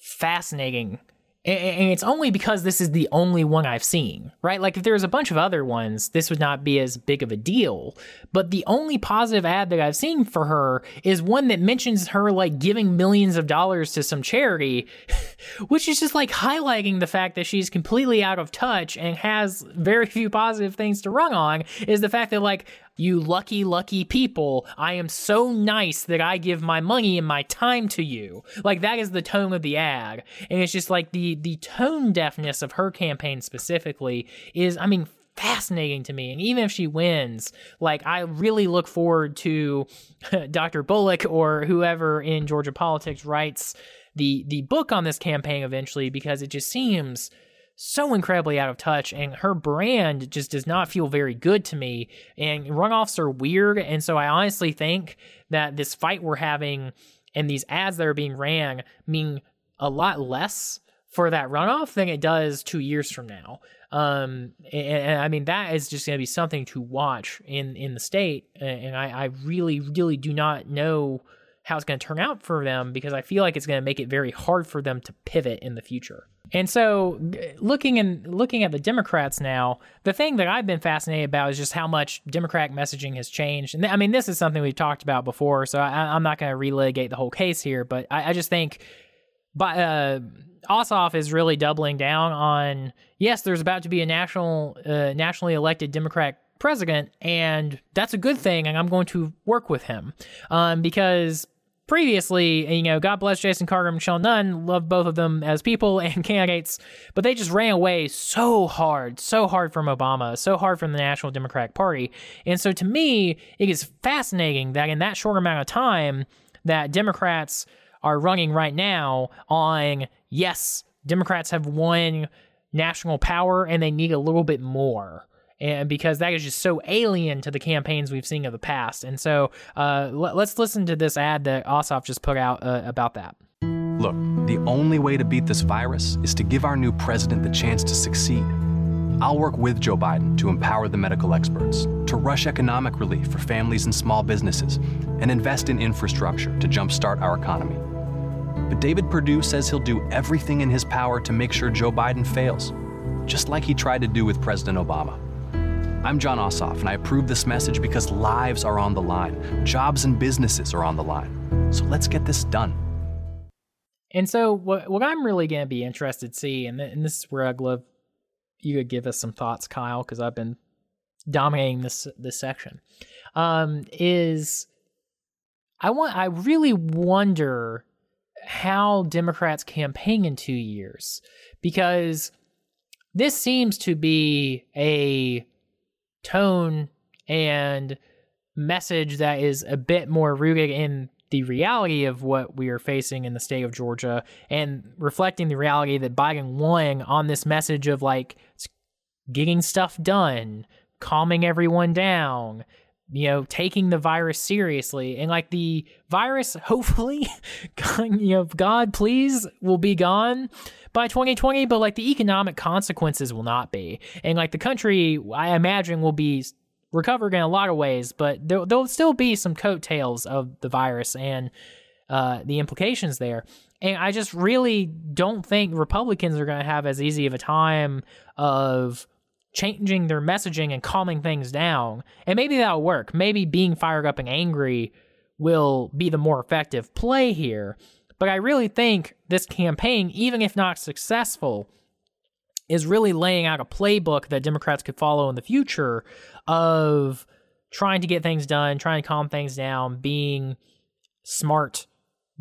fascinating and it's only because this is the only one I've seen, right? Like if there was a bunch of other ones, this would not be as big of a deal. But the only positive ad that I've seen for her is one that mentions her like giving millions of dollars to some charity, which is just like highlighting the fact that she's completely out of touch and has very few positive things to run on. Is the fact that like you lucky, lucky people. I am so nice that I give my money and my time to you. Like that is the tone of the ad. And it's just like the the tone deafness of her campaign specifically is I mean fascinating to me. And even if she wins, like I really look forward to Dr. Bullock or whoever in Georgia politics writes the the book on this campaign eventually because it just seems so incredibly out of touch and her brand just does not feel very good to me and runoffs are weird and so i honestly think that this fight we're having and these ads that are being ran mean a lot less for that runoff than it does two years from now um, and, and, I mean that is just going to be something to watch in in the state, and I, I really really do not know how it's going to turn out for them because I feel like it's going to make it very hard for them to pivot in the future. And so, looking and looking at the Democrats now, the thing that I've been fascinated about is just how much Democratic messaging has changed. And I mean, this is something we've talked about before, so I, am not going to relitigate the whole case here. But I, I just think, but uh, Ossoff is really doubling down on yes, there's about to be a national, uh, nationally elected Democrat president, and that's a good thing, and I'm going to work with him um, because previously, you know, God bless Jason Carter and Michelle Nunn, love both of them as people and candidates, but they just ran away so hard, so hard from Obama, so hard from the National Democratic Party. And so to me, it is fascinating that in that short amount of time that Democrats are running right now on yes, Democrats have won national power and they need a little bit more and because that is just so alien to the campaigns we've seen of the past. And so uh, l- let's listen to this ad that Ossoff just put out uh, about that. Look, the only way to beat this virus is to give our new president the chance to succeed. I'll work with Joe Biden to empower the medical experts, to rush economic relief for families and small businesses, and invest in infrastructure to jumpstart our economy. But David Perdue says he'll do everything in his power to make sure Joe Biden fails, just like he tried to do with President Obama. I'm Jon Ossoff, and I approve this message because lives are on the line, jobs and businesses are on the line. So let's get this done. And so, what, what I'm really going to be interested to see, and, th- and this is where I'd love you could give us some thoughts, Kyle, because I've been dominating this this section, um, is I want I really wonder how Democrats campaign in two years because this seems to be a tone and message that is a bit more rooted in the reality of what we are facing in the state of Georgia and reflecting the reality that Biden won on this message of like getting stuff done, calming everyone down, you know, taking the virus seriously. And like the virus, hopefully, you know, God please, will be gone by 2020, but like the economic consequences will not be. And like the country, I imagine, will be recovering in a lot of ways, but there, there'll still be some coattails of the virus and uh, the implications there. And I just really don't think Republicans are going to have as easy of a time of changing their messaging and calming things down. And maybe that'll work. Maybe being fired up and angry will be the more effective play here. But I really think this campaign, even if not successful, is really laying out a playbook that Democrats could follow in the future of trying to get things done, trying to calm things down, being smart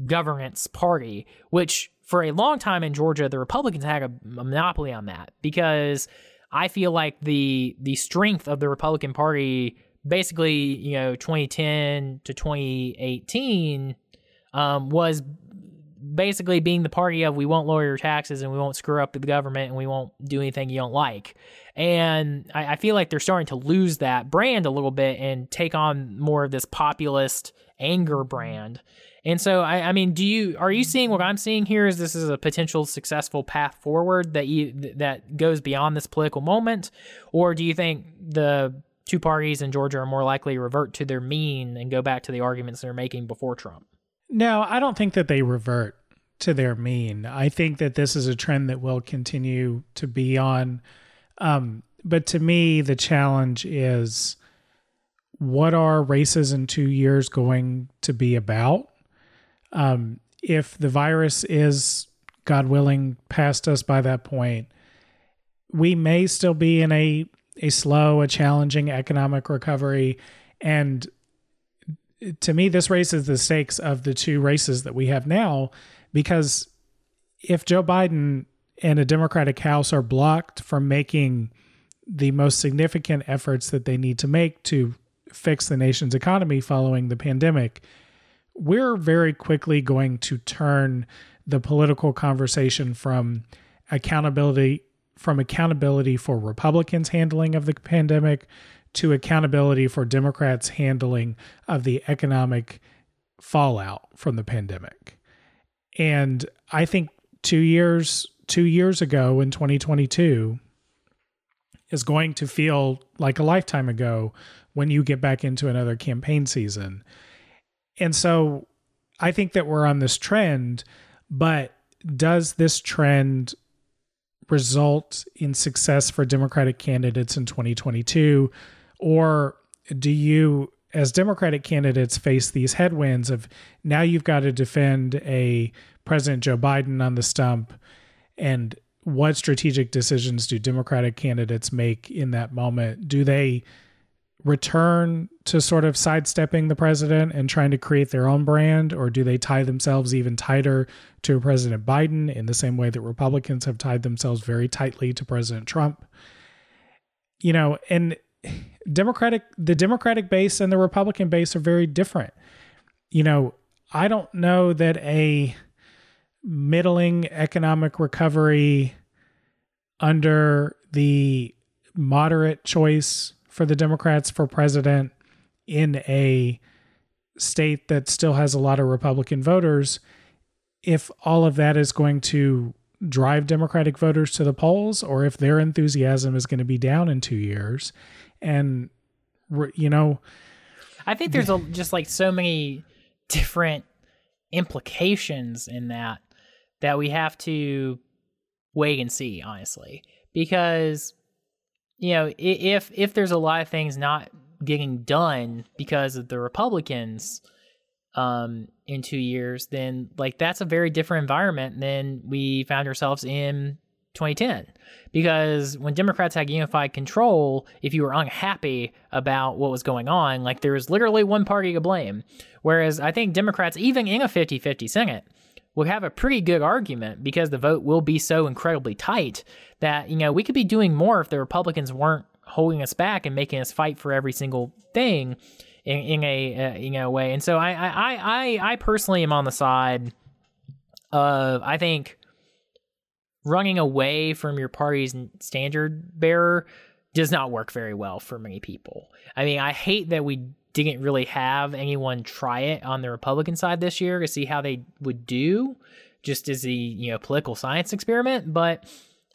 governance party, which for a long time in Georgia, the Republicans had a, monopoly on that because I feel like the the strength of the Republican Party, basically, you know, 2010 to 2018, um, was basically being the party of we won't lower your taxes and we won't screw up the government and we won't do anything you don't like. And I, I, feel like they're starting to lose that brand a little bit and take on more of this populist anger brand. And so, I, I mean, do you are you seeing what I'm seeing here? Is this is a potential successful path forward that you that goes beyond this political moment, or do you think the two parties in Georgia are more likely to revert to their mean and go back to the arguments they're making before Trump? No, I don't think that they revert to their mean. I think that this is a trend that will continue to be on. Um, but to me, the challenge is what are races in two years going to be about? Um, if the virus is, God willing, past us by that point, we may still be in a a slow, a challenging economic recovery. And to me, this raises the stakes of the two races that we have now, because if Joe Biden and a Democratic House are blocked from making the most significant efforts that they need to make to fix the nation's economy following the pandemic, we're very quickly going to turn the political conversation from accountability from accountability for Republicans handling of the pandemic to accountability for Democrats handling of the economic fallout from the pandemic. And I think 2 years 2 years ago in 2022 is going to feel like a lifetime ago when you get back into another campaign season and so I think that we're on this trend, but does this trend result in success for Democratic candidates in 2022? Or do you, as Democratic candidates, face these headwinds of now you've got to defend a President Joe Biden on the stump? And what strategic decisions do Democratic candidates make in that moment? Do they return to sort of sidestepping the president and trying to create their own brand, or do they tie themselves even tighter to President Biden in the same way that Republicans have tied themselves very tightly to President Trump? You know, and Democratic, the Democratic base and the Republican base are very different. You know, I don't know that a middling economic recovery under the moderate choice for the Democrats for president in a state that still has a lot of Republican voters, if all of that is going to drive Democratic voters to the polls or if their enthusiasm is going to be down in two years. And, you know, I think there's a, just like so many different implications in that that we have to wait and see, honestly. Because you know, if if there's a lot of things not getting done because of the Republicans um, in two years, then like that's a very different environment than we found ourselves in 2010. Because when Democrats had unified control, if you were unhappy about what was going on, like there was literally one party to blame. Whereas I think Democrats, even in a 50 50 Senate, would have a pretty good argument because the vote will be so incredibly tight that, you know, we could be doing more if the Republicans weren't holding us back and making us fight for every single thing in, in a uh, you know way. And so I, I I I personally am on the side of I think running away from your party's standard bearer does not work very well for many people. I mean, I hate that we didn't really have anyone try it on the Republican side this year to see how they would do, just as the you know political science experiment. But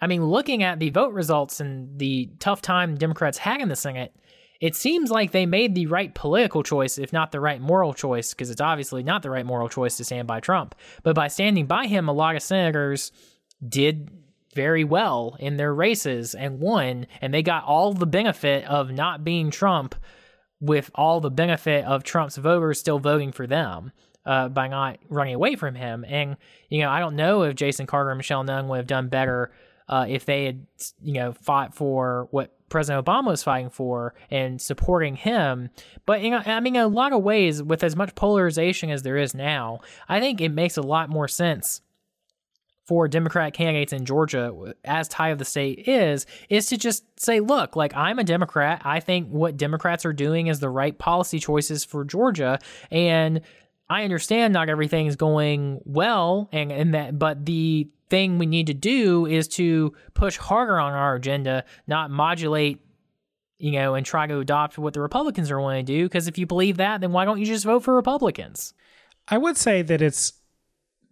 I mean, looking at the vote results and the tough time Democrats had in the Senate, it seems like they made the right political choice, if not the right moral choice, because it's obviously not the right moral choice to stand by Trump. But by standing by him, a lot of senators did very well in their races and won, and they got all the benefit of not being Trump with all the benefit of Trump's voters still voting for them. Uh, by not running away from him. And, you know, I don't know if Jason Carter and Michelle Nunn would have done better uh, if they had, you know, fought for what President Obama was fighting for and supporting him. But you know, I mean, in a lot of ways, with as much polarization as there is now, I think it makes a lot more sense for Democrat candidates in Georgia, as tie of the state is, is to just say, look, like I'm a Democrat. I think what Democrats are doing is the right policy choices for Georgia. And I understand not everything's going well and, and that but the thing we need to do is to push harder on our agenda, not modulate, you know, and try to adopt what the Republicans are wanting to do. Because if you believe that, then why don't you just vote for Republicans? I would say that it's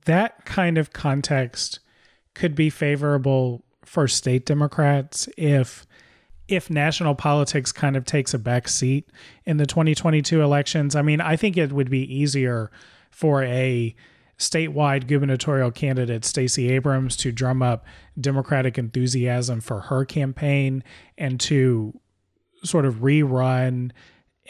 that kind of context could be favorable for state Democrats if if national politics kind of takes a back seat in the 2022 elections. I mean, I think it would be easier for a statewide gubernatorial candidate Stacey Abrams to drum up Democratic enthusiasm for her campaign and to sort of rerun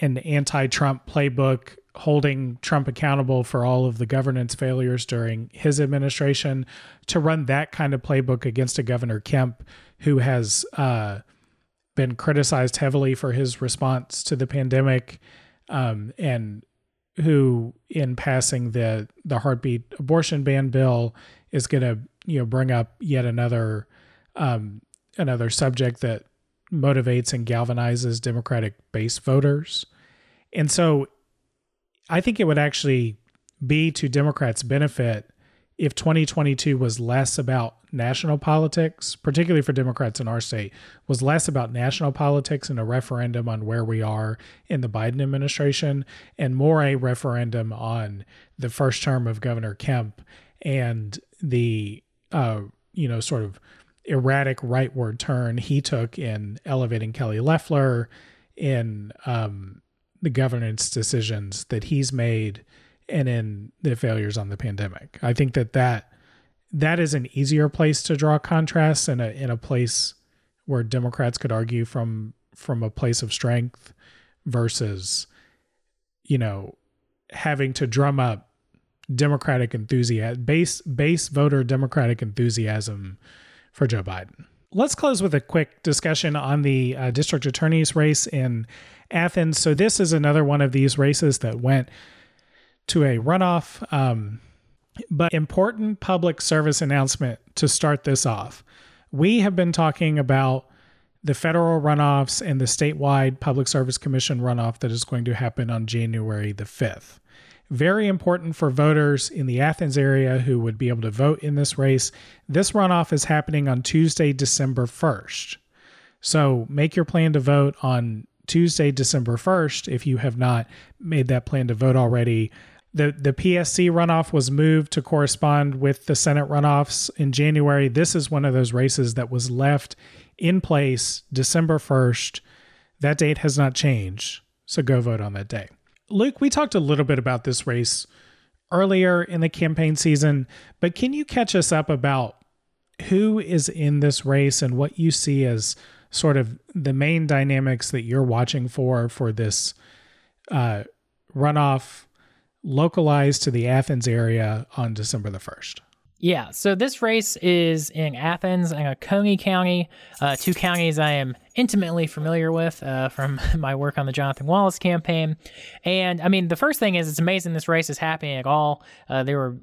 an anti-Trump playbook holding Trump accountable for all of the governance failures during his administration to run that kind of playbook against a governor Kemp who has uh, been criticized heavily for his response to the pandemic um, and who in passing the the heartbeat abortion ban bill is going to you know bring up yet another um, another subject that motivates and galvanizes democratic base voters. And so i think it would actually be to democrats benefit if 2022 was less about national politics, particularly for Democrats in our state, was less about national politics and a referendum on where we are in the Biden administration and more a referendum on the first term of Governor Kemp and the, uh, you know, sort of erratic rightward turn he took in elevating Kelly Loeffler, in um, the governance decisions that he's made and in the failures on the pandemic. I think that that that is an easier place to draw contrasts in a in a place where Democrats could argue from from a place of strength versus you know having to drum up democratic enthusiasm base base voter democratic enthusiasm for Joe Biden. Let's close with a quick discussion on the uh, district attorney's race in Athens. So this is another one of these races that went to a runoff. Um, but important public service announcement to start this off. We have been talking about the federal runoffs and the statewide Public Service Commission runoff that is going to happen on January the 5th. Very important for voters in the Athens area who would be able to vote in this race. This runoff is happening on Tuesday, December 1st. So make your plan to vote on Tuesday, December 1st if you have not made that plan to vote already the the PSC runoff was moved to correspond with the Senate runoffs in January. This is one of those races that was left in place December 1st. That date has not changed. So go vote on that day. Luke, we talked a little bit about this race earlier in the campaign season, but can you catch us up about who is in this race and what you see as sort of the main dynamics that you're watching for for this uh, runoff localized to the Athens area on December the 1st. Yeah, so this race is in Athens and Oconee County, uh, two counties I am intimately familiar with uh, from my work on the Jonathan Wallace campaign. And I mean, the first thing is it's amazing this race is happening at all. Uh, there were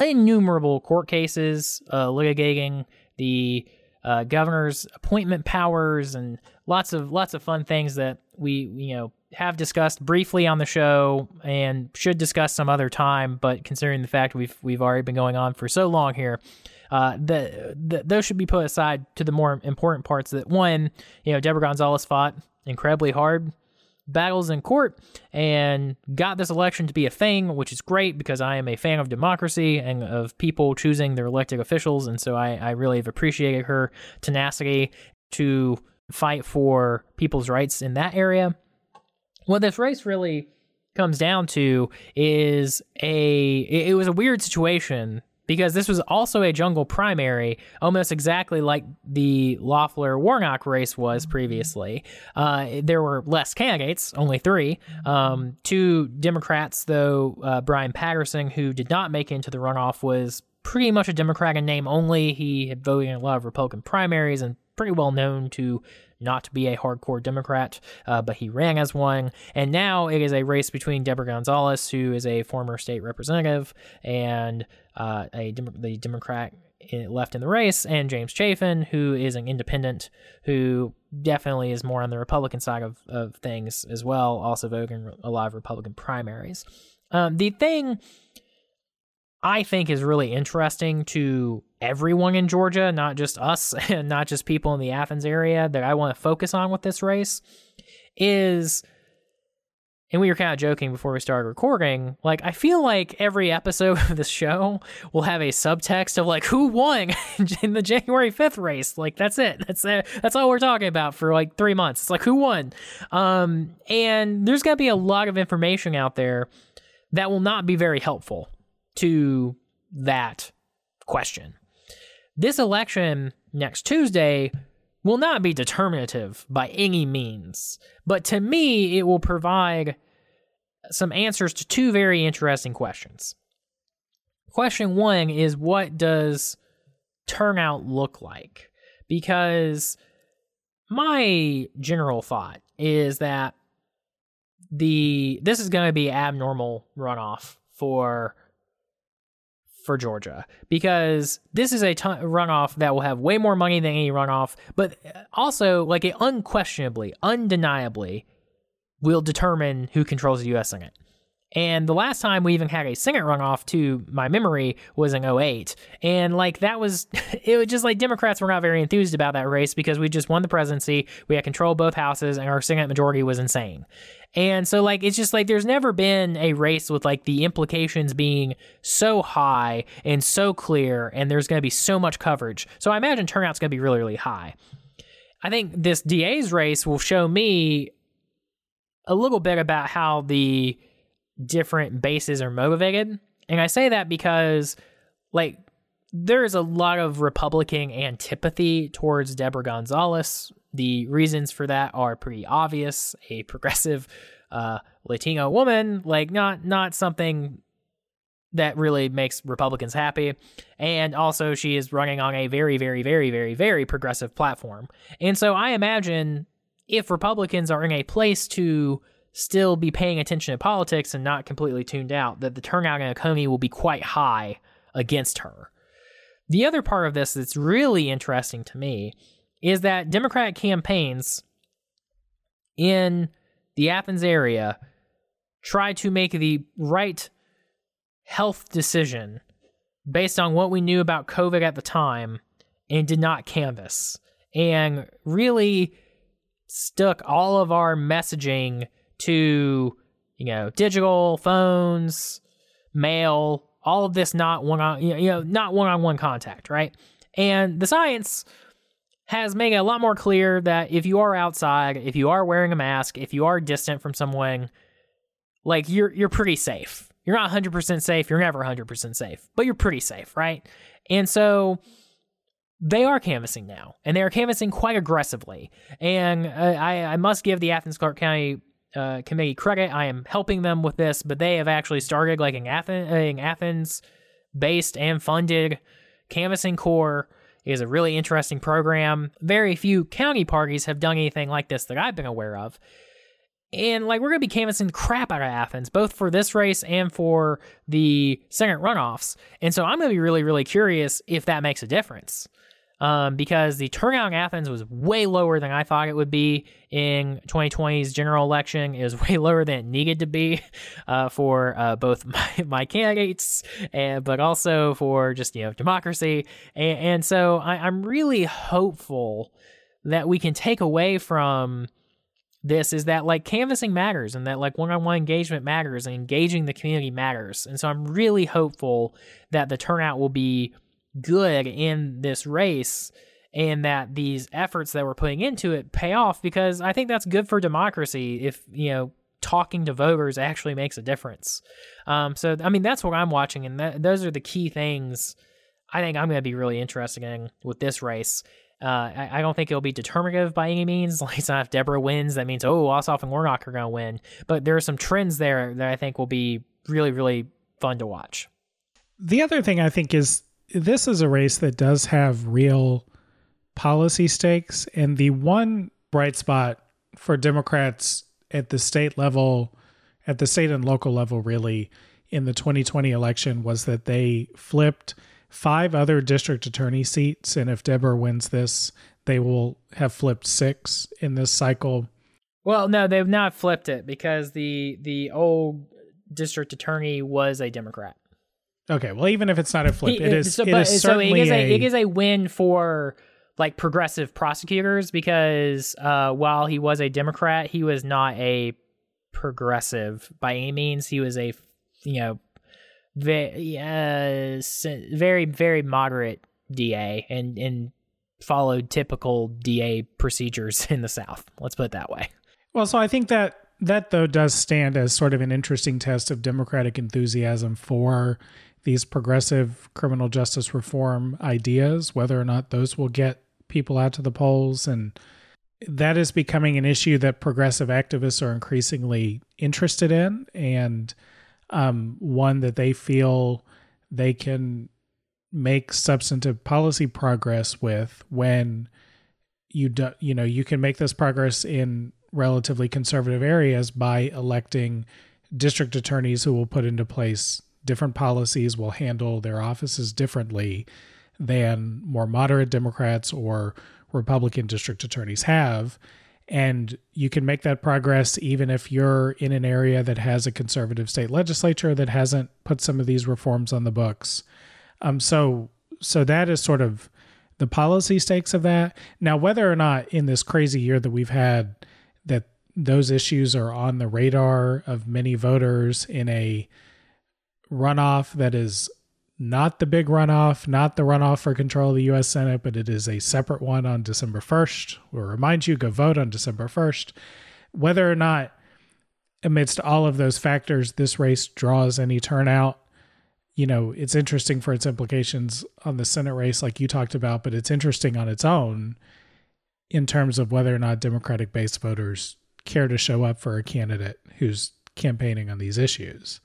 innumerable court cases uh, litigating the uh, governor's appointment powers and lots of lots of fun things that we you know have discussed briefly on the show and should discuss some other time. But considering the fact we've we've already been going on for so long here, uh, the, the, those should be put aside to the more important parts. That one, you know, Deborah Gonzalez fought incredibly hard battles in court and got this election to be a thing, which is great because I am a fan of democracy and of people choosing their elected officials, and so I, I really have appreciated her tenacity to fight for people's rights in that area. What this race really comes down to is a it was a weird situation because this was also a jungle primary, almost exactly like the Loeffler Warnock race was previously. Uh, there were less candidates, only three. Um, two Democrats, though, uh, Brian Patterson, who did not make it into the runoff, was pretty much a Democrat in name only. He had voted in a lot of Republican primaries and pretty well known to not be a hardcore Democrat, uh, but he ran as one. And now it is a race between Deborah Gonzalez, who is a former state representative, and uh, a the Democrat left in the race, and James Chafin, who is an independent, who definitely is more on the Republican side of, of things as well, also voting a lot of Republican primaries. Um, the thing I think is really interesting to everyone in Georgia, not just us and not just people in the Athens area that I want to focus on with this race is and we were kind of joking before we started recording like i feel like every episode of this show will have a subtext of like who won in the january 5th race. Like that's it. That's it. That's all we're talking about for like three months. It's like who won? Um and there's going to be a lot of information out there that will not be very helpful to that question this election next Tuesday will not be determinative by any means, but to me, it will provide some answers to two very interesting questions. Question one is what does turnout look like? Because my general thought is that the this is going to be abnormal runoff for for Georgia because this is a ton- runoff that will have way more money than any runoff, but also like it unquestionably, undeniably will determine who controls the U.S. Senate. And the last time we even had a Senate runoff to my memory was in 08. And like that was, it was just like Democrats were not very enthused about that race because we just won the presidency, we had control of both houses, and our Senate majority was insane. And so, like, it's just like there's never been a race with like the implications being so high and so clear, and there's going to be so much coverage. So I imagine turnout's going to be really, really high. I think this DA's race will show me a little bit about how the different bases are motivated. And I say that because, like, there's a lot of Republican antipathy towards Deborah Gonzalez the reasons for that are pretty obvious. A progressive uh, Latino woman, like not not something that really makes Republicans happy. And also, she is running on a very, very, very, very, very progressive platform. And so, I imagine if Republicans are in a place to still be paying attention to politics and not completely tuned out, that the turnout in Oconee will be quite high against her. The other part of this that's really interesting to me is that Democratic campaigns in the Athens area try to make the right health decision based on what we knew about COVID at the time and did not canvass and really stuck all of our messaging to you know digital phones mail all of this not one on you know not one-on-one contact right and the science has made it a lot more clear that if you are outside, if you are wearing a mask, if you are distant from someone, like you're you're pretty safe. You're not 100% safe, you're never 100% safe, but you're pretty safe, right? And so they are canvassing now, and they are canvassing quite aggressively. And uh, I, I must give the Athens Clarke County uh, committee credit. I am helping them with this, but they have actually started like an Athens, Athens based and funded canvassing corps is a really interesting program. Very few county parties have done anything like this that I've been aware of. And like we're gonna be canvassing crap out of Athens, both for this race and for the Senate runoffs. And so I'm gonna be really, really curious if that makes a difference um, because the turnout in Athens was way lower than I thought it would be in 2020's general election. It was way lower than it needed to be uh, for uh, both my, my, candidates, and but also for just you know democracy. And, and so I, I'm really hopeful that we can take away from this is that like canvassing matters and that like one-on-one engagement matters and engaging the community matters and so i'm really hopeful that the turnout will be good in this race and that these efforts that we're putting into it pay off because I think that's good for democracy if, you know, talking to voters actually makes a difference. Um, so, I mean, that's what I'm watching, and that, those are the key things I think I'm going to be really interested in with this race. Uh, I, I, don't think it'll be determinative by any means. Like, not if Deborah wins, that means, oh, Ossoff and Warnock are going to win. But there are some trends there that I think will be really, really fun to watch. The other thing I think is this is a race that does have real policy stakes. And the one bright spot for Democrats at the state level, at the state and local level, really, in the 2020 election was that they flipped five other district attorney seats. And if Deborah wins this, they will have flipped six in this cycle. Well, no, they've not flipped it because the the old district attorney was a Democrat. Okay, well, even if it's not a flip, it is. So, it is so it is a, a, it is a win for like progressive prosecutors because uh, while he was a Democrat, he was not a progressive by any means. He was a you know very uh, very very moderate DA and and followed typical DA procedures in the South. Let's put it that way. Well, so I think that that though does stand as sort of an interesting test of democratic enthusiasm for these progressive criminal justice reform ideas, whether or not those will get people out to the polls. And that is becoming an issue that progressive activists are increasingly interested in, and um, one that they feel they can make substantive policy progress with when you do, you know you can make this progress in relatively conservative areas by electing district attorneys who will put into place different policies will handle their offices differently than more moderate Democrats or Republican district attorneys have. And you can make that progress even if you're in an area that has a conservative state legislature that hasn't put some of these reforms on the books. Um, so, so that is sort of the policy stakes of that. Now, whether or not in this crazy year that we've had that those issues are on the radar of many voters in a runoff that is not the big runoff, not the runoff for control of the U.S. Senate, but it is a separate one on December 1st. We'll remind you go vote on December 1st. Whether or not, amidst all of those factors, this race draws any turnout, you know, it's interesting for its implications on the Senate race, like you talked about, but it's interesting on its own in terms of whether or not Democratic based voters care to show up for a candidate who's campaigning on these issues.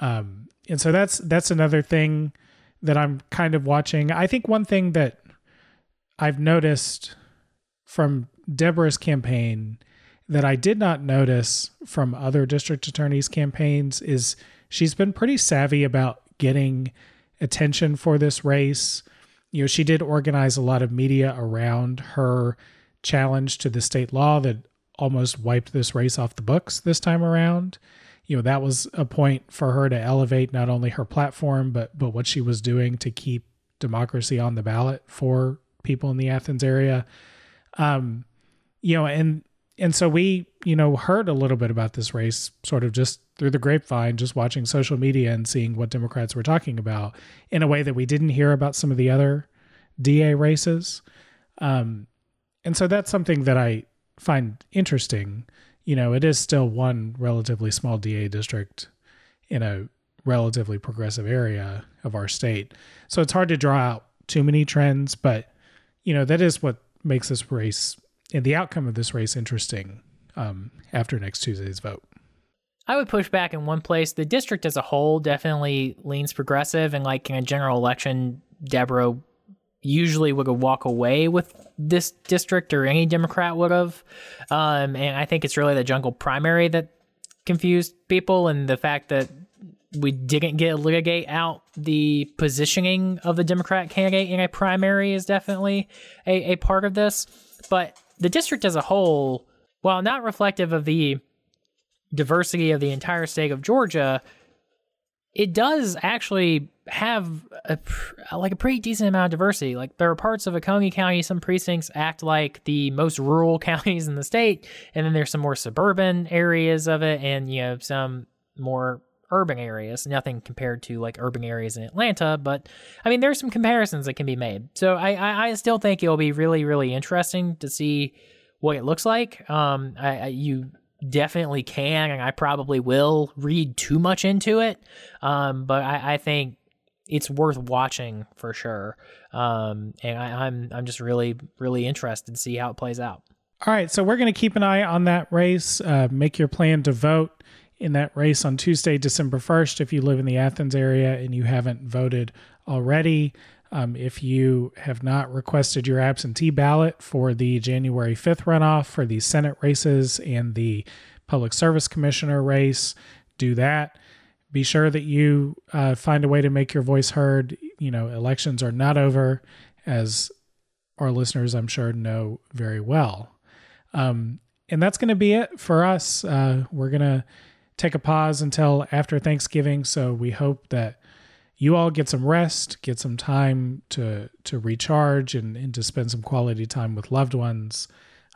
Um, and so that's that's another thing that I'm kind of watching. I think one thing that I've noticed from Deborah's campaign that I did not notice from other district attorneys' campaigns is she's been pretty savvy about getting attention for this race. You know, she did organize a lot of media around her challenge to the state law that almost wiped this race off the books this time around you know that was a point for her to elevate not only her platform but but what she was doing to keep democracy on the ballot for people in the Athens area. Um, you know, and and so we, you know, heard a little bit about this race sort of just through the grapevine, just watching social media and seeing what Democrats were talking about in a way that we didn't hear about some of the other DA races. Um, and so that's something that I find interesting you know, it is still one relatively small DA district in a relatively progressive area of our state. So it's hard to draw out too many trends, but you know, that is what makes this race and the outcome of this race interesting um, after next Tuesday's vote. I would push back in one place. The district as a whole definitely leans progressive, and like in a general election, Deborah usually would have walked away with this district or any Democrat would have. Um, and I think it's really the jungle primary that confused people and the fact that we didn't get a litigate out the positioning of the Democrat candidate in a primary is definitely a, a part of this. But the district as a whole, while not reflective of the diversity of the entire state of Georgia, it does actually have a like a pretty decent amount of diversity. Like there are parts of Oconee County, some precincts act like the most rural counties in the state, and then there's some more suburban areas of it, and you know some more urban areas. Nothing compared to like urban areas in Atlanta, but I mean, there's some comparisons that can be made. So I, I, I still think it'll be really, really interesting to see what it looks like. Um, I, I you definitely can, and I probably will read too much into it. Um, but I, I think it's worth watching for sure. Um, and I, I'm I'm just really, really interested to see how it plays out. All right, so we're going to keep an eye on that race. Uh, make your plan to vote in that race on Tuesday, December 1st, if you live in the Athens area and you haven't voted already. Um, if you have not requested your absentee ballot for the January 5th runoff for the Senate races and the Public Service Commissioner race, do that. Be sure that you uh, find a way to make your voice heard. You know, elections are not over, as our listeners, I'm sure, know very well. Um, and that's going to be it for us. Uh, we're going to take a pause until after Thanksgiving. So we hope that you all get some rest, get some time to to recharge and, and to spend some quality time with loved ones.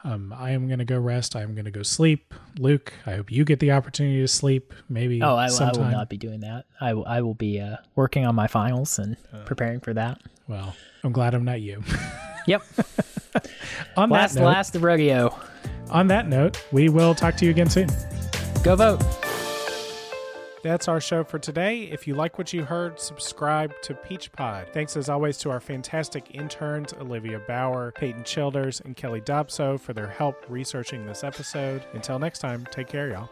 Um, I am going to go rest. I am going to go sleep. Luke, I hope you get the opportunity to sleep. Maybe Oh, I, I will not be doing that. I will, I will be uh, working on my finals and preparing for that. Well, I'm glad I'm not you. Yep. on last that note, last the rodeo. on that note, we will talk to you again soon. Go vote. That's our show for today. If you like what you heard, subscribe to Peach Pod. Thanks as always to our fantastic interns, Olivia Bauer, Peyton Childers, and Kelly Dobso for their help researching this episode. Until next time, take care, y'all.